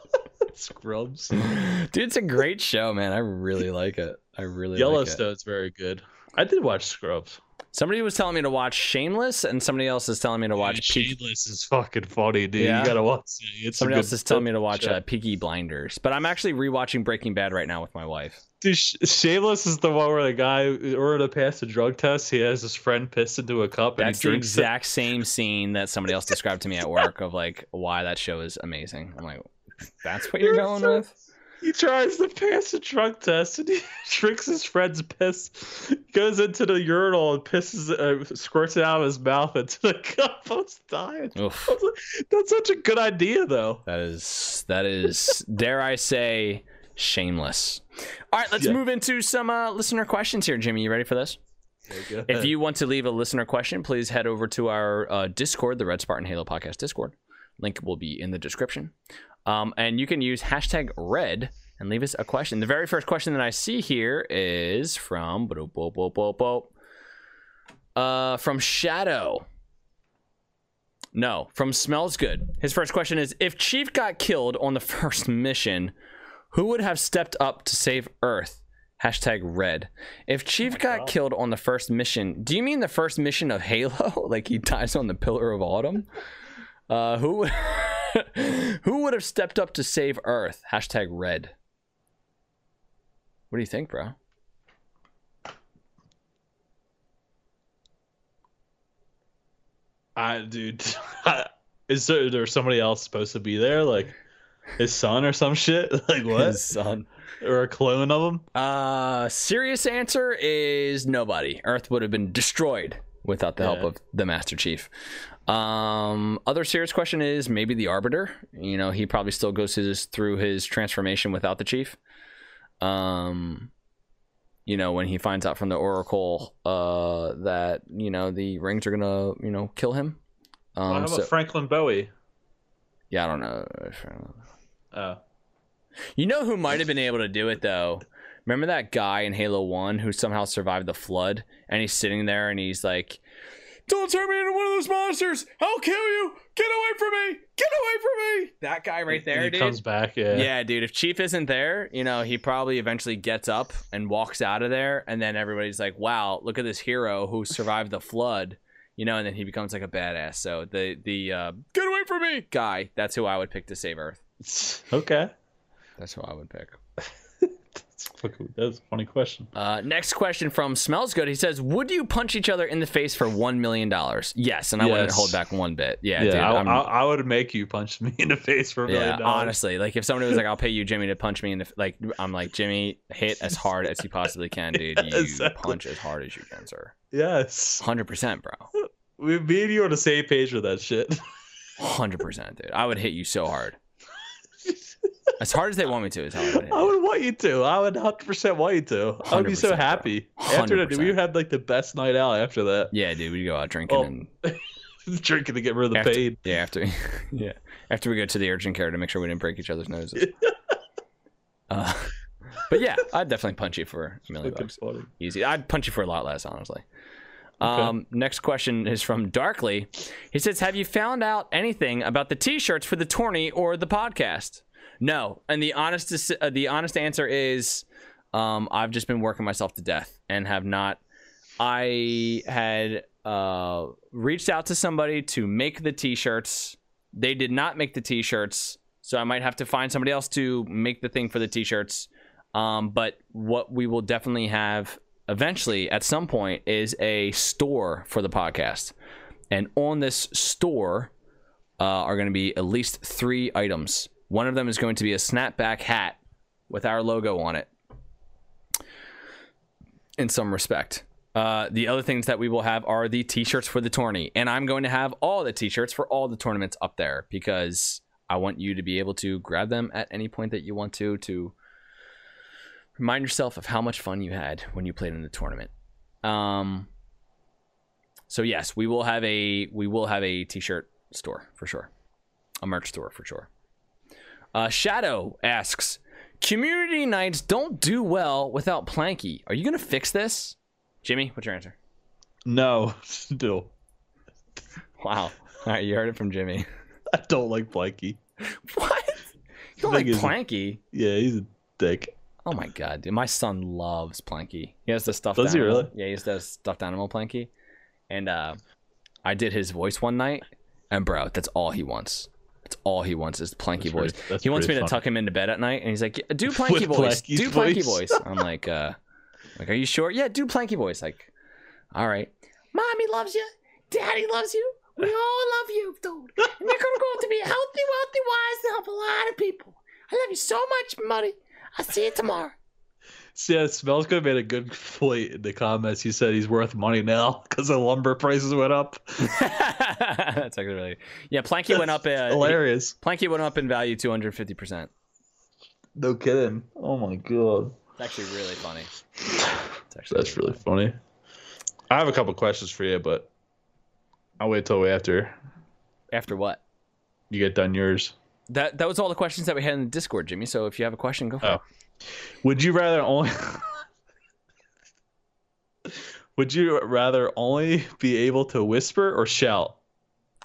Scrubs. Dude, it's a great show, man. I really like it. I really Yellowstone's like very good. I did watch Scrubs. Somebody was telling me to watch Shameless, and somebody else is telling me to watch. Dude, Shameless is fucking funny, dude. Yeah? You gotta watch it. It's somebody else is telling me to watch uh, Peaky Blinders, but I'm actually rewatching Breaking Bad right now with my wife. Dude, Sh- Shameless is the one where the guy, in order to pass a drug test, he has his friend piss into a cup and That's he the drinks it. exact same scene that somebody else described to me at work of like why that show is amazing. I'm like, that's what you're going so- with? He tries to pass the drug test and he drinks his friend's piss, goes into the urinal and pisses, uh, squirts it out of his mouth into the cup. I was dying. Oof. I was like, That's such a good idea, though. That is that is dare I say shameless. All right, let's Yeah. move into some uh, listener questions here, Jimmy. You ready for this? If you want to leave a listener question, please head over to our uh, Discord, the Red Spartan Halo Podcast Discord. Link will be in the description. Um, and you can use hashtag red and leave us a question. The very first question that I see here is from uh, from Shadow. No, from Smells Good. His first question is If Chief got killed on the first mission, who would have stepped up to save Earth? Hashtag red. If Chief got killed on the first mission, do you mean the first mission of Halo? like he dies on the Pillar of Autumn? Uh, who would who would have stepped up to save Earth? Hashtag red. What do you think, bro? I, dude, is there, there somebody else supposed to be there? Like his son or some shit? Like what? His son. Or a clone of him? Uh, serious answer is nobody. Earth would have been destroyed without the help of the Master Chief. Um, other serious question is maybe the Arbiter. You know, he probably still goes his, through his transformation without the Chief. Um, you know, when he finds out from the Oracle uh, that you know the rings are gonna you know kill him. Um, Well, how about so- Franklin Bowie? yeah, I don't know. if- Oh, You know who might have been able to do it though? Remember that guy in Halo 1 who somehow survived the flood and he's sitting there and he's like, Don't turn me into one of those monsters! I'll kill you! Get away from me! Get away from me! That guy right there, he dude. comes back. Yeah. yeah, dude. If Chief isn't there, you know, he probably eventually gets up and walks out of there, and then everybody's like, "Wow, look at this hero who survived the flood," you know, and then he becomes like a badass. So the the uh, get away from me guy, that's who I would pick to save Earth. Okay. That's who I would pick. That's a funny question. Uh, next question from Smells Good. He says, "Would you punch each other in the face for one million dollars?" Yes, and I wouldn't hold back one bit. Yeah, Yeah, dude. I, I, I would make you punch me in the face for a million dollars. honestly, like if somebody was like, "I'll pay you, Jimmy, to punch me in the f-, like," I'm like, "Jimmy, hit as hard as you possibly can, dude. You Exactly. punch as hard as you can, sir. Yes. Hundred percent, bro. We, me and you are on the same page with that shit. Hundred percent, dude. I would hit you so hard, as hard as they want me to. Is how I would I would want you to. I would 100% want you to. I would be so happy. After that, 100%. we had like the best night out after that. Yeah, dude. We go out drinking Oh, and Drinking to get rid of the after, pain. yeah, after yeah, after we go to the urgent care to make sure we didn't break each other's noses. Uh, but yeah, I'd definitely punch you for a million bucks. Easy. I'd punch you for a lot less, honestly. Okay. Um, next question is from Darkly. He says, "Have you found out anything about the T-shirts for the tourney or the podcast?" No, and the honest uh, the honest answer is, um, I've just been working myself to death and have not. I had uh, reached out to somebody to make the T-shirts. They did not make the T-shirts, so I might have to find somebody else to make the thing for the T-shirts. Um, but what we will definitely have eventually at some point is a store for the podcast. And on this store uh, are going to be at least three items. One of them is going to be a snapback hat with our logo on it in some respect. Uh, the other things that we will have are the t-shirts for the tourney, and I'm going to have all the t-shirts for all the tournaments up there because I want you to be able to grab them at any point that you want to to Remind yourself of how much fun you had when you played in the tournament. Um. So yes, we will have a we will have a t-shirt store for sure, a merch store for sure. Uh, Shadow asks, community nights don't do well without Planky. Are you gonna fix this, Jimmy? What's your answer? No, still. Wow. All right, you heard it from Jimmy. I don't like Planky. What? You don't like Planky? Yeah, he's a dick. Oh my god, dude! My son loves Planky. He has the stuffed Does he animal. really? Yeah, he has the stuffed animal Planky. And uh, I did his voice one night, and bro, that's all he wants. That's all he wants is Planky voice. he wants me to tuck him into bed at night, and he's like, "Yeah, "Do Planky With voice. Planky's do Planky voice. voice." I'm like, uh, "Like, are you sure? Yeah, do Planky voice." Like, all right. Mommy loves you. Daddy loves you. We all love you, dude. And you're gonna grow up to be healthy, wealthy, wise, and help a lot of people. I love you so much, buddy. I'll see you tomorrow. See, yeah, Smells good made a good point in the comments. He said he's worth money now because the lumber prices went up. That's actually really yeah. Planky went up. Uh, Hilarious. Planky went up in value two hundred fifty percent. No kidding. Oh my god. It's actually really funny. It's actually That's really funny. I have a couple questions for you, but I'll wait till after after what? you get done yours. That that was all the questions that we had in the Discord, Jimmy. So if you have a question, go for Oh. it. Would you rather only Would you rather only be able to whisper or shout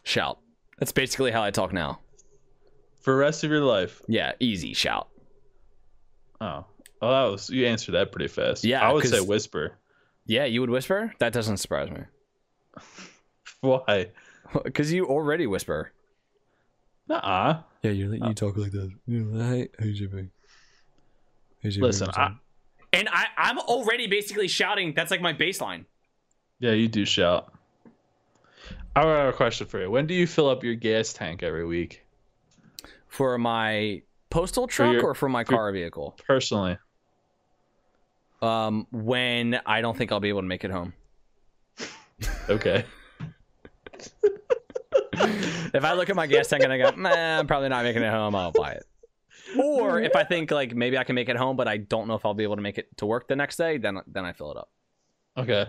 Shout. That's basically how I talk now. for the rest of your life? Yeah, easy shout. Oh. Oh, that was you answered that pretty fast. Yeah, I would say whisper. Yeah, you would whisper. That doesn't surprise me Why? because you already whisper. Nuh-uh. Yeah, you you talk like that. Hey, hey, Jimmy. Hey, Jimmy. Listen, I, and I I'm already basically shouting. That's like my baseline. yeah, you do shout. I have a question for you. When do you fill up your gas tank every week? For my postal truck your- or for my for- car vehicle? Personally. Um, when I don't think I'll be able to make it home. Okay. If I look at my gas tank and I go, nah, I'm probably not making it home, I'll buy it. Or if I think like maybe I can make it home, but I don't know if I'll be able to make it to work the next day, then then I fill it up. Okay.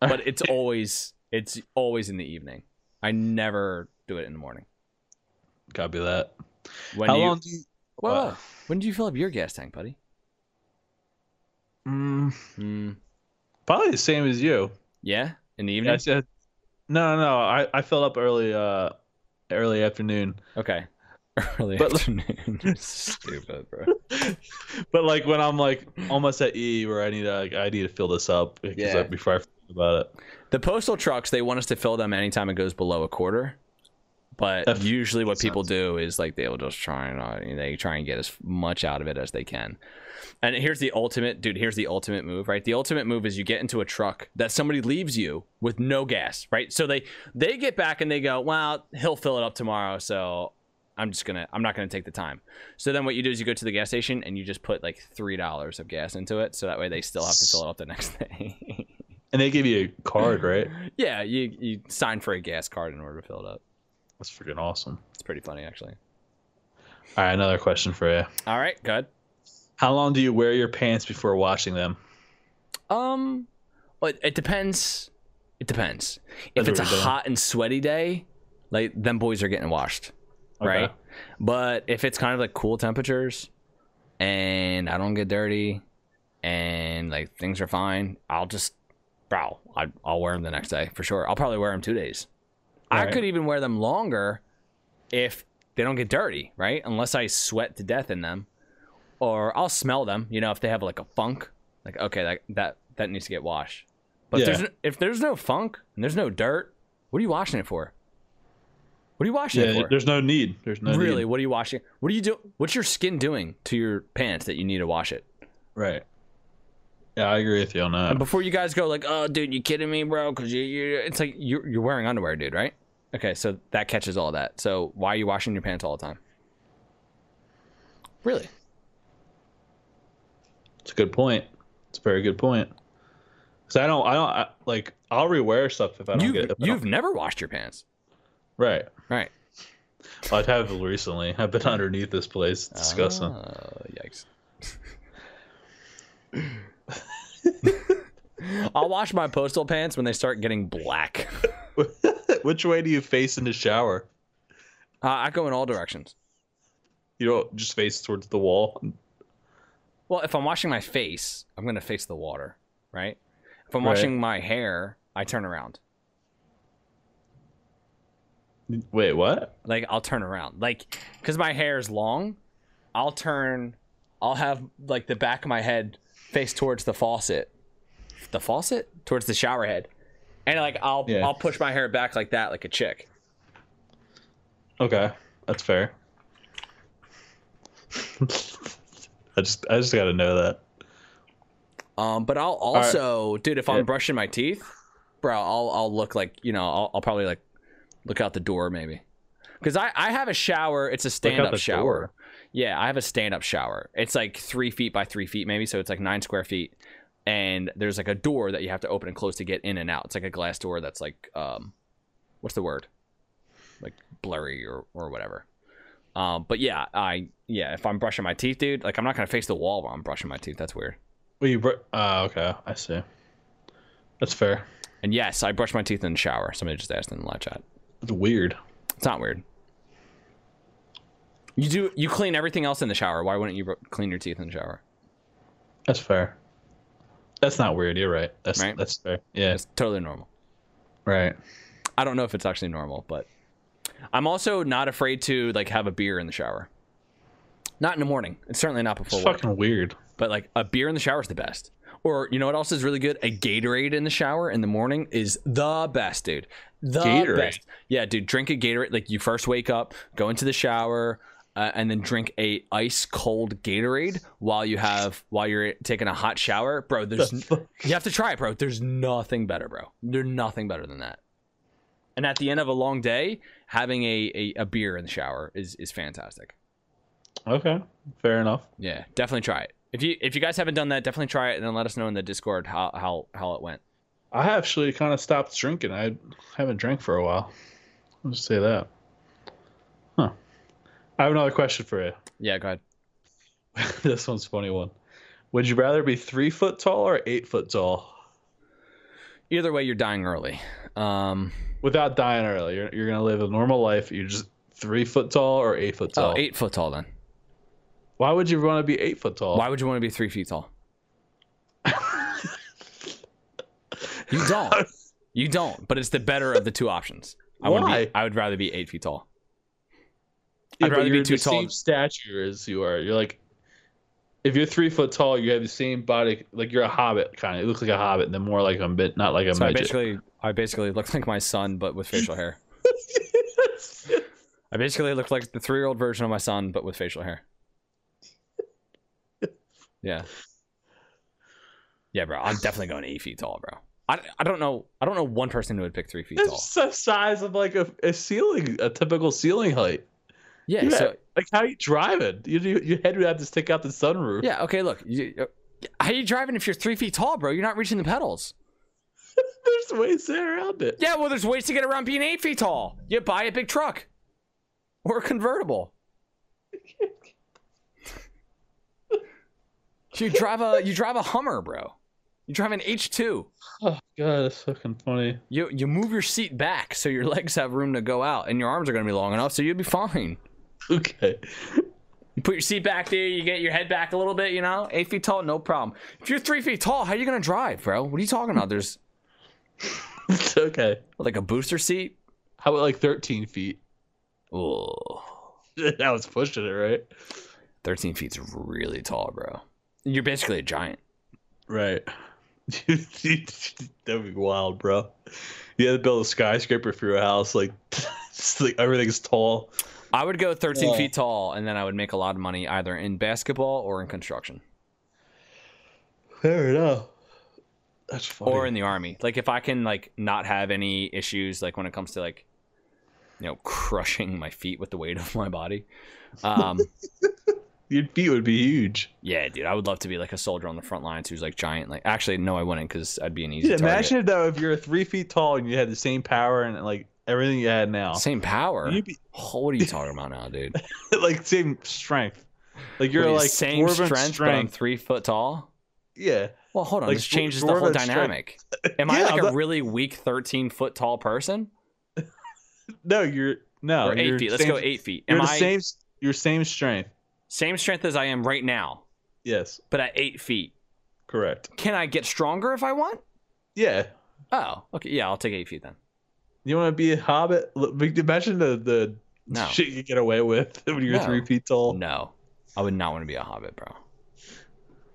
But it's always it's always in the evening. I never do it in the morning. Copy that. When How do you, long do you Whoa, what? whoa. when do you fill up your gas tank, buddy? Mm, Mm, probably the same as you. yeah, in the Yeah, evening. I said, no, no, I, I filled up early, uh, early afternoon. Okay. Early But- afternoon. Stupid, bro. But like when I'm like almost at E where I need to, like, I need to fill this up because Yeah. before I forget about it. The postal trucks, they want us to fill them anytime it goes below a quarter. But usually, what people sense. do is like they'll just try and uh, they try and get as much out of it as they can. And here's the ultimate, dude. Here's the ultimate move, right? The ultimate move is you get into a truck that somebody leaves you with no gas, right? So they they get back and they go, well, he'll fill it up tomorrow, so I'm just gonna I'm not gonna take the time. So then what you do is you go to the gas station and you just put like three dollars of gas into it, so that way they still have to fill it up the next day. And they give you a card, right? Yeah, you you sign for a gas card in order to fill it up. That's freaking awesome. It's pretty funny actually. All right, another question for you. All right, good. How long do you wear your pants before washing them? Um, well, it, depends. It depends. If it's a doing. hot and sweaty day, like them boys are getting washed, right? But if it's kind of like cool temperatures, and I don't get dirty, and like things are fine, I'll just, bro, I, I'll wear them the next day for sure. I'll probably wear them two days. I could even wear them longer if they don't get dirty, right? Unless I sweat to death in them, or I'll smell them. You know, if they have like a funk, like okay, that that that needs to get washed. But if there's no, if there's no funk and there's no dirt, what are you washing it for? What are you washing it for? there's no need. There's no really, need. what are you washing? What are you do? What's your skin doing to your pants that you need to wash it? Right. Yeah, I agree with you on that. And before you guys go like, "Oh, dude, you kidding me, bro?" Because you, you, it's like you're you're wearing underwear, dude, right? Okay, so that catches all that. So why are you washing your pants all the time? Really? It's a good point. It's a very good point. Cause I don't, I don't I, like. I'll rewear stuff if I don't You've get. If you've never washed your pants, right. right? I have recently. I've been underneath this place. It's disgusting. Oh, yikes. I'll wash my postal pants when they start getting black. Which way do you face in the shower? Uh, I go in all directions. You don't just face towards the wall. Well, if I'm washing my face, I'm gonna face the water, right? If I'm Right. washing my hair, I turn around. Wait, what? Like I'll turn around, like because my hair is long. I'll turn. I'll have like the back of my head face towards the faucet, the faucet towards the shower head, and like I'll Yeah. I'll push my hair back like that, like a chick. Okay, that's fair. I just I just got to know that. Um, but I'll right. also, dude, if Yeah. I'm brushing my teeth, bro, I'll I'll look like you know I'll, I'll probably like look out the door maybe, because I I have a shower. It's a stand up shower. door. Yeah, I have a stand up shower. It's like three feet by three feet maybe, so it's like nine square feet. And there's like a door that you have to open and close to get in and out. It's like a glass door that's like um, what's the word? Like blurry or or whatever. Um, but yeah, I yeah, if I'm brushing my teeth, dude, like I'm not gonna face the wall while I'm brushing my teeth. That's weird. Well, you br- uh, okay, I see. That's fair. And yes, I brush my teeth in the shower. Somebody just asked in the live chat. It's weird. It's not weird. You do you clean everything else in the shower. Why wouldn't you clean your teeth in the shower? That's fair. That's not weird. You're right. That's Right? that's fair. Yeah. It's totally normal. Right. I don't know if it's actually normal, but I'm also not afraid to like have a beer in the shower. Not in the morning. It's certainly not before It's work. fucking weird. But like a beer in the shower is the best. Or you know what else is really good? A Gatorade in the shower in the morning is the best, dude. The Gatorade? best. Yeah, dude. Drink a Gatorade. Like you first wake up, go into the shower, uh, and then drink a ice cold Gatorade while you have while you're taking a hot shower, bro. There's you have to try it, bro. There's nothing better, bro. There's nothing better than that. And at the end of a long day, having a, a, a beer in the shower is is fantastic. Okay. Fair enough. Yeah, definitely try it. If you if you guys haven't done that, definitely try it and then let us know in the Discord how how how it went. I actually kind of stopped drinking. I haven't drank for a while. I'll just say that. I have another question for you. Yeah, go ahead. this one's a funny one. Would you rather be three foot tall or eight foot tall? Either way, you're dying early. Um, Without dying early, you're, you're gonna live a normal life. You're just three foot tall or eight foot tall. oh, eight foot tall then. Why would you want to be eight foot tall? Why would you want to be three feet tall? you don't. You don't. But it's the better of the two options. I Why? be. I would rather be eight feet tall. Yeah, I'd but rather be you're too tall. Same stature as you are. You're like, if you're three foot tall, you have the same body. Like you're a hobbit kind of. You look like a hobbit, and then more like a bit, not like a So I basically, I basically look like my son, but with facial hair. I basically look like the three-year-old version of my son, but with facial hair. Yeah. Yeah, bro. I'm definitely going eight feet tall, bro. I, I don't know. I don't know one person who would pick three feet tall. It's the size of like a, a ceiling, a typical ceiling height. Yeah. Yeah. So Like how are you driving? You, you, your head would have to stick out the sunroof. yeah. Okay. Look. You, how you driving if you're three feet tall, bro? You're not reaching the pedals. There's ways to get around it. Yeah. Well, there's ways to get around being eight feet tall. You buy a big truck or a convertible. You drive a you drive a Hummer, bro. You drive an H2. Oh god, that's fucking funny. You you move your seat back so your legs have room to go out and your arms are going to be long enough so you'll be fine. Okay. You put your seat back there, you get your head back a little bit, you know, eight feet tall, no problem. If you're three feet tall, how are you going to drive, bro? What are you talking about? There's It's okay. like a booster seat. How about like 13 feet? Oh, that was pushing it, right? 13 feet's really tall, bro. You're basically a giant. Right. That'd be wild, bro. You had to build a skyscraper for your house, like, like everything's tall. I would go 13 Yeah. feet tall and then I would make a lot of money either in basketball or in construction Fair enough. That's funny. or in the army. Like if I can like not have any issues like when it comes to like you know crushing my feet with the weight of my body. Um your feet would be huge. yeah, dude, I would love to be like a soldier on the front lines who's like giant. Like actually no I wouldn't cuz I'd be an easy Dude, target. imagine though if you're three feet tall and you had the same power and like everything you had now. Same power. Be Oh, what are you talking about now, dude? like same strength. Like you're you, like same dwarven strength, but I'm three foot tall. Yeah. Well, hold on. Like, this changes the whole a strength. dynamic. Am I Yeah, like a but- really weak, thirteen foot tall person, No, you're no. or eight you're feet? Let's same- go eight feet. You're the I same. Your same strength. same strength as I am right now, Yes. but at eight feet? Correct. Can I get stronger if I want? Yeah. Oh, okay. Yeah, I'll take eight feet then. You want to be a hobbit? Imagine the the No. shit you get away with when you're No. three feet tall. No, I would not want to be a hobbit, bro.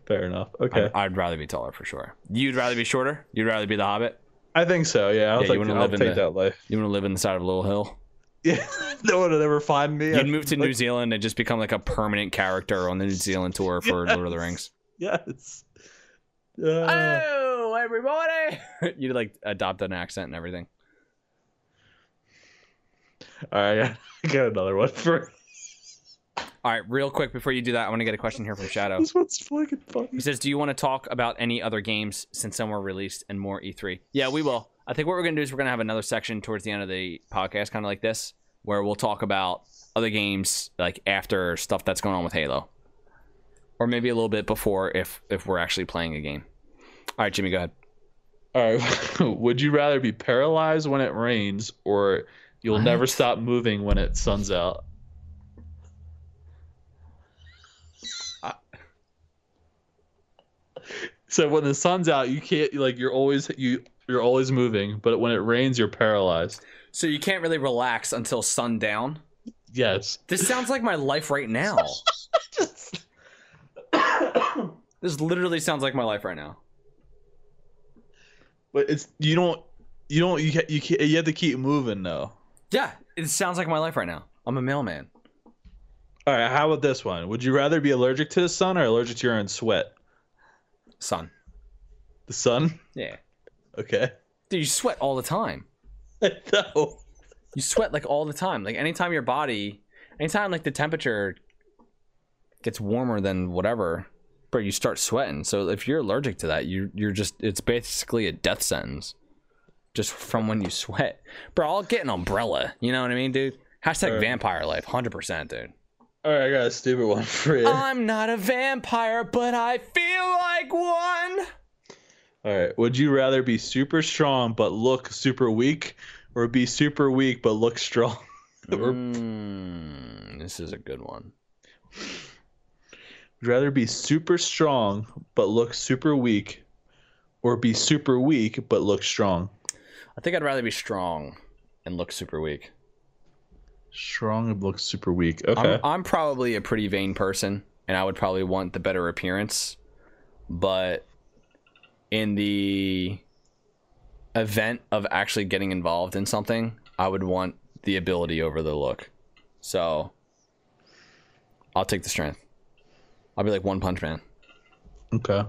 Fair enough. Okay. I'd, I'd rather be taller for sure. You'd rather be shorter. You'd rather be the hobbit. I think so. Yeah. I was Yeah, you like, wanna I'll live in take the- that life. You want to live in the side of a little hill. Yeah. no one would ever find me. You'd I'd move to like, New Zealand and just become like a permanent character on the New Zealand tour for Lord of the Rings. Yes. Uh, Oh, everybody! You'd like adopt an accent and everything. All right. I got another one for. All right, real quick before you do that, I want to get a question here from Shadow. This one's fucking funny. He says, "Do you want to talk about any other games since some were released and more E3?" Yeah, we will. I think what we're gonna do is we're gonna have another section towards the end of the podcast, kind of like this, where we'll talk about other games like after stuff that's going on with Halo, or maybe a little bit before if if we're actually playing a game. All right, Jimmy, go ahead. All right. Would you rather be paralyzed when it rains or you'll What? never stop moving when it sun's out? I- So when the sun's out, you can't like you're always you you're always moving, but when it rains, you're paralyzed. So you can't really relax until sundown. Yes. This sounds like my life right now. This literally sounds like my life right now. But it's you don't you don't you ca- you ca- you have to keep moving though. Yeah, it sounds like my life right now. I'm a mailman. All right, how about this one? Would you rather be allergic to the sun or allergic to your own sweat? Sun. The sun? Yeah. Okay. Dude, you sweat all the time. no. You sweat like all the time. Like anytime your body, anytime like the temperature gets warmer than whatever, but you start sweating. So if you're allergic to that, you you're just it's basically a death sentence. Just from when you sweat. Bro, I'll get an umbrella. You know what I mean, dude? Hashtag Alright. vampire life, hundred percent, dude. All right, I got a stupid one for you. I'm not a vampire, but I feel like one. All right. Would you rather be super strong but look super weak, or be super weak but look strong? Or- Mm, this is a good one. Would you rather be super strong but look super weak, or be super weak but look strong? I think I'd rather be strong and look super weak. Strong and look super weak. Okay. I'm, I'm probably a pretty vain person, and I would probably want the better appearance. But in the event of actually getting involved in something, I would want the ability over the look. So I'll take the strength. I'll be like One Punch Man. okay.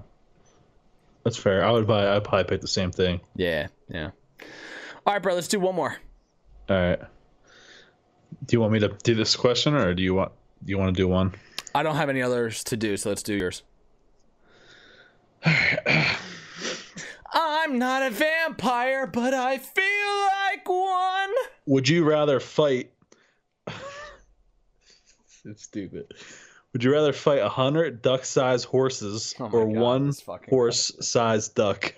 That's fair. I would buy. I'd probably pick the same thing. Yeah, yeah. All right, bro. Let's do one more. All right. Do you want me to do this question, or do you want do you want to do one? I don't have any others to do, so let's do yours. I'm not a vampire, but I feel like one. Would you rather fight? it's stupid. Would you rather fight a hundred duck-sized horses Oh or God, one horse-sized duck?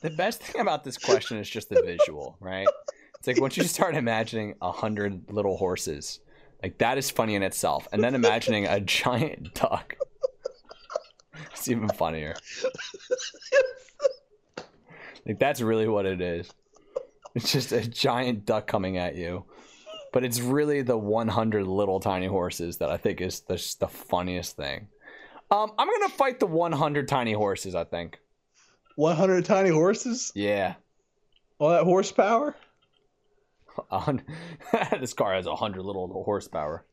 The best thing about this question is just the visual, right? It's like once you start imagining a hundred little horses, like that is funny in itself, and then imagining a giant duck, it's even funnier. Like that's really what it is. It's just a giant duck coming at you, but it's really the 100 little tiny horses that I think is the, the funniest thing. Um, I'm gonna fight the 100 tiny horses. I think. One hundred tiny horses? Yeah. All that horsepower? This car has a hundred little horsepower.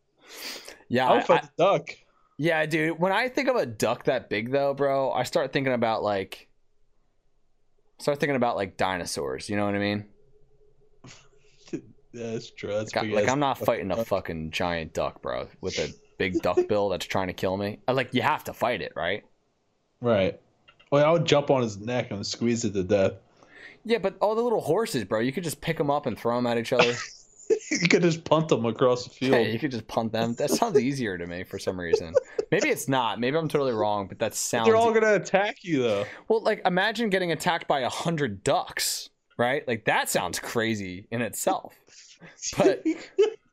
Yeah, I I, would fight I- the duck. yeah, dude. When I think of a duck that big, though, bro, I start thinking about like, start thinking about like dinosaurs. You know what I mean? That's true. That's Like, I- like I'm not fighting a fucking giant duck, bro, with a big duck bill that's trying to kill me. I, like you have to fight it, right? Right. I would jump on his neck and squeeze it to death. Yeah, but all the little horses, bro, you could just pick them up and throw them at each other. you could just punt them across the field. Hey, you could just punt them. That sounds easier to me for some reason. Maybe it's not. Maybe I'm totally wrong, but that sounds. They're all gonna attack you though. Well, like imagine getting attacked by a hundred ducks, right? Like that sounds crazy in itself. But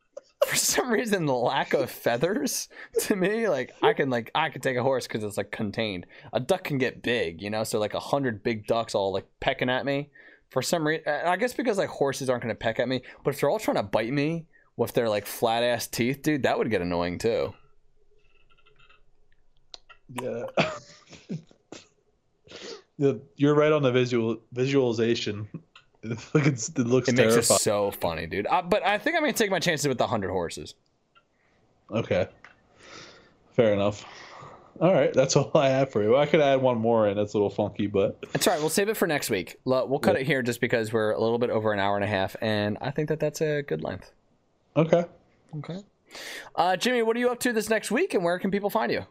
for some reason, the lack of feathers to me, like I can like I could take a horse because it's like contained. A duck can get big, you know. So like a hundred big ducks all like pecking at me. For some reason, I guess because like horses aren't to peck at me, but if they're all trying to bite me with their like flat ass teeth, dude, that would get annoying too. Yeah, You're right on the visual visualization. It looks, it looks It makes it so funny, dude. Uh, but I think I'm gonna take my chances with the hundred horses. Okay. Fair enough. All right, that's all I have for you. I could add one more in. That's a little funky, but That's all right. We'll save it for next week. We'll cut Yeah. it here just because we're a little bit over an hour and a half, and I think that that's a good length. okay. Okay. Uh, Jimmy, what are you up to this next week, and where can people find you?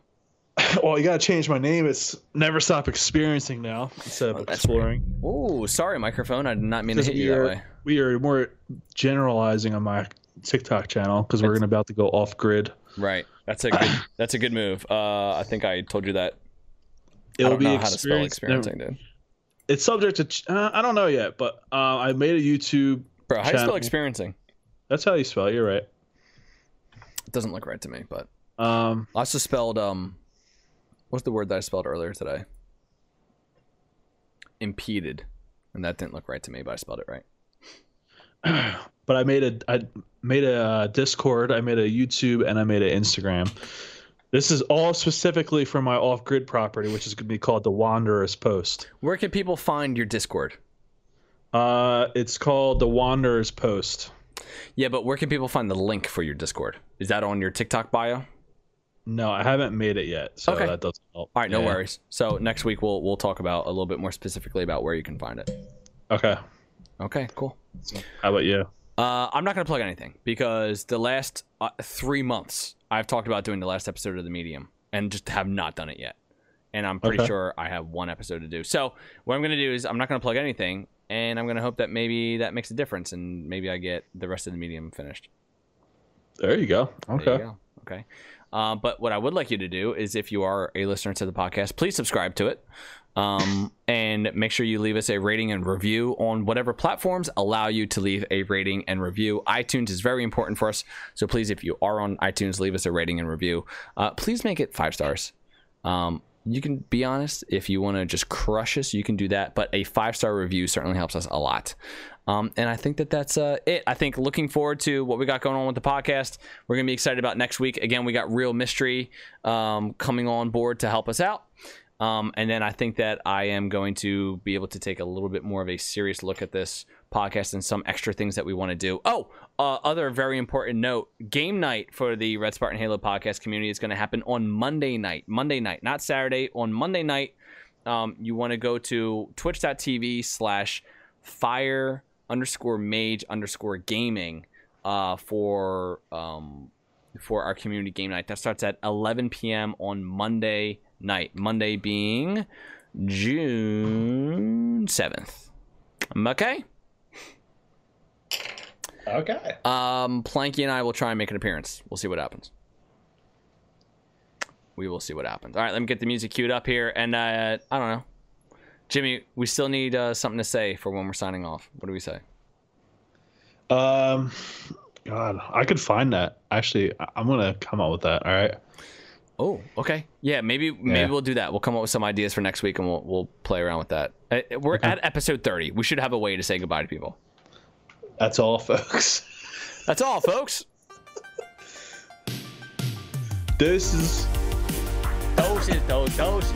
Well, you gotta change my name. It's Never Stop Experiencing now instead of Oh, exploring. Ooh, sorry, microphone. I did not mean to hit you that are, way. we are more generalizing on my TikTok channel because we're gonna about to go off grid. Right. That's a good. that's a good move. Uh, I think I told you that. It'll don't be know how to spell experiencing, dude. It's subject to. ch- Uh, I don't know yet, but uh, I made a YouTube. Bro, how do you spell experiencing? That's how you spell. it, You're right. It doesn't look right to me, but Um, I also spelled um, what's the word that I spelled earlier today? Impeded, and that didn't look right to me, but I spelled it right. but I made a I made a uh, Discord, I made a YouTube, and I made an Instagram. This is all specifically for my off-grid property, which is going to be called the Wanderer's Post. Where can people find your Discord? Uh, it's called the Wanderer's Post. Yeah, but where can people find the link for your Discord? Is that on your TikTok bio? No, I haven't made it yet, so Okay. that doesn't help. All right, no Yeah. worries. So next week we'll we'll talk about a little bit more specifically about where you can find it. Okay. Okay, cool. How about you? Uh, I'm not going to plug anything because the last uh, three months I've talked about doing the last episode of the Medium and just have not done it yet. And I'm pretty Okay. sure I have one episode to do. So what I'm going to do is I'm not going to plug anything, and I'm going to hope that maybe that makes a difference, and maybe I get the rest of the Medium finished. There you go. There Okay. you go. Okay. Um, but what I would like you to do is, if you are a listener to the podcast, please subscribe to it, um, and make sure you leave us a rating and review on whatever platforms allow you to leave a rating and review. iTunes is very important for us, so please, if you are on iTunes, leave us a rating and review. Uh, please make it five stars. Um, you can be honest if you want to just crush us, you can do that. But a five star review certainly helps us a lot. Um, and I think that that's uh, it. I think looking forward to what we got going on with the podcast. We're gonna be excited about next week. Again, we got Real Mistry um, coming on board to help us out. Um, and then I think that I am going to be able to take a little bit more of a serious look at this podcast and some extra things that we want to do. Oh, uh, other very important note game night for the Red Spartan Halo podcast community is going to happen on Monday night. Monday night, not Saturday. On Monday night, um, you want to go to twitch.tv slash fire underscore mage underscore gaming uh, for um, for our community game night. That starts at 11 p.m. on Monday night. Monday being June 7th. Okay. Okay. Um, Planky and I will try and make an appearance. We'll see what happens. We will see what happens. All right, let me get the music queued up here. And uh, I don't know. Jimmy, we still need uh, something to say for when we're signing off. What do we say? Um, God, I could find that. Actually, I- I'm gonna come up with that. All right. Oh, okay. Yeah, maybe maybe Yeah. we'll do that. We'll come up with some ideas for next week, and we'll we'll play around with that. Uh, We're Okay. at episode thirty. We should have a way to say goodbye to people. That's all, folks. That's all, folks. This is. Doses, doses.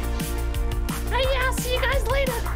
Hey, yeah, I'll see you guys later.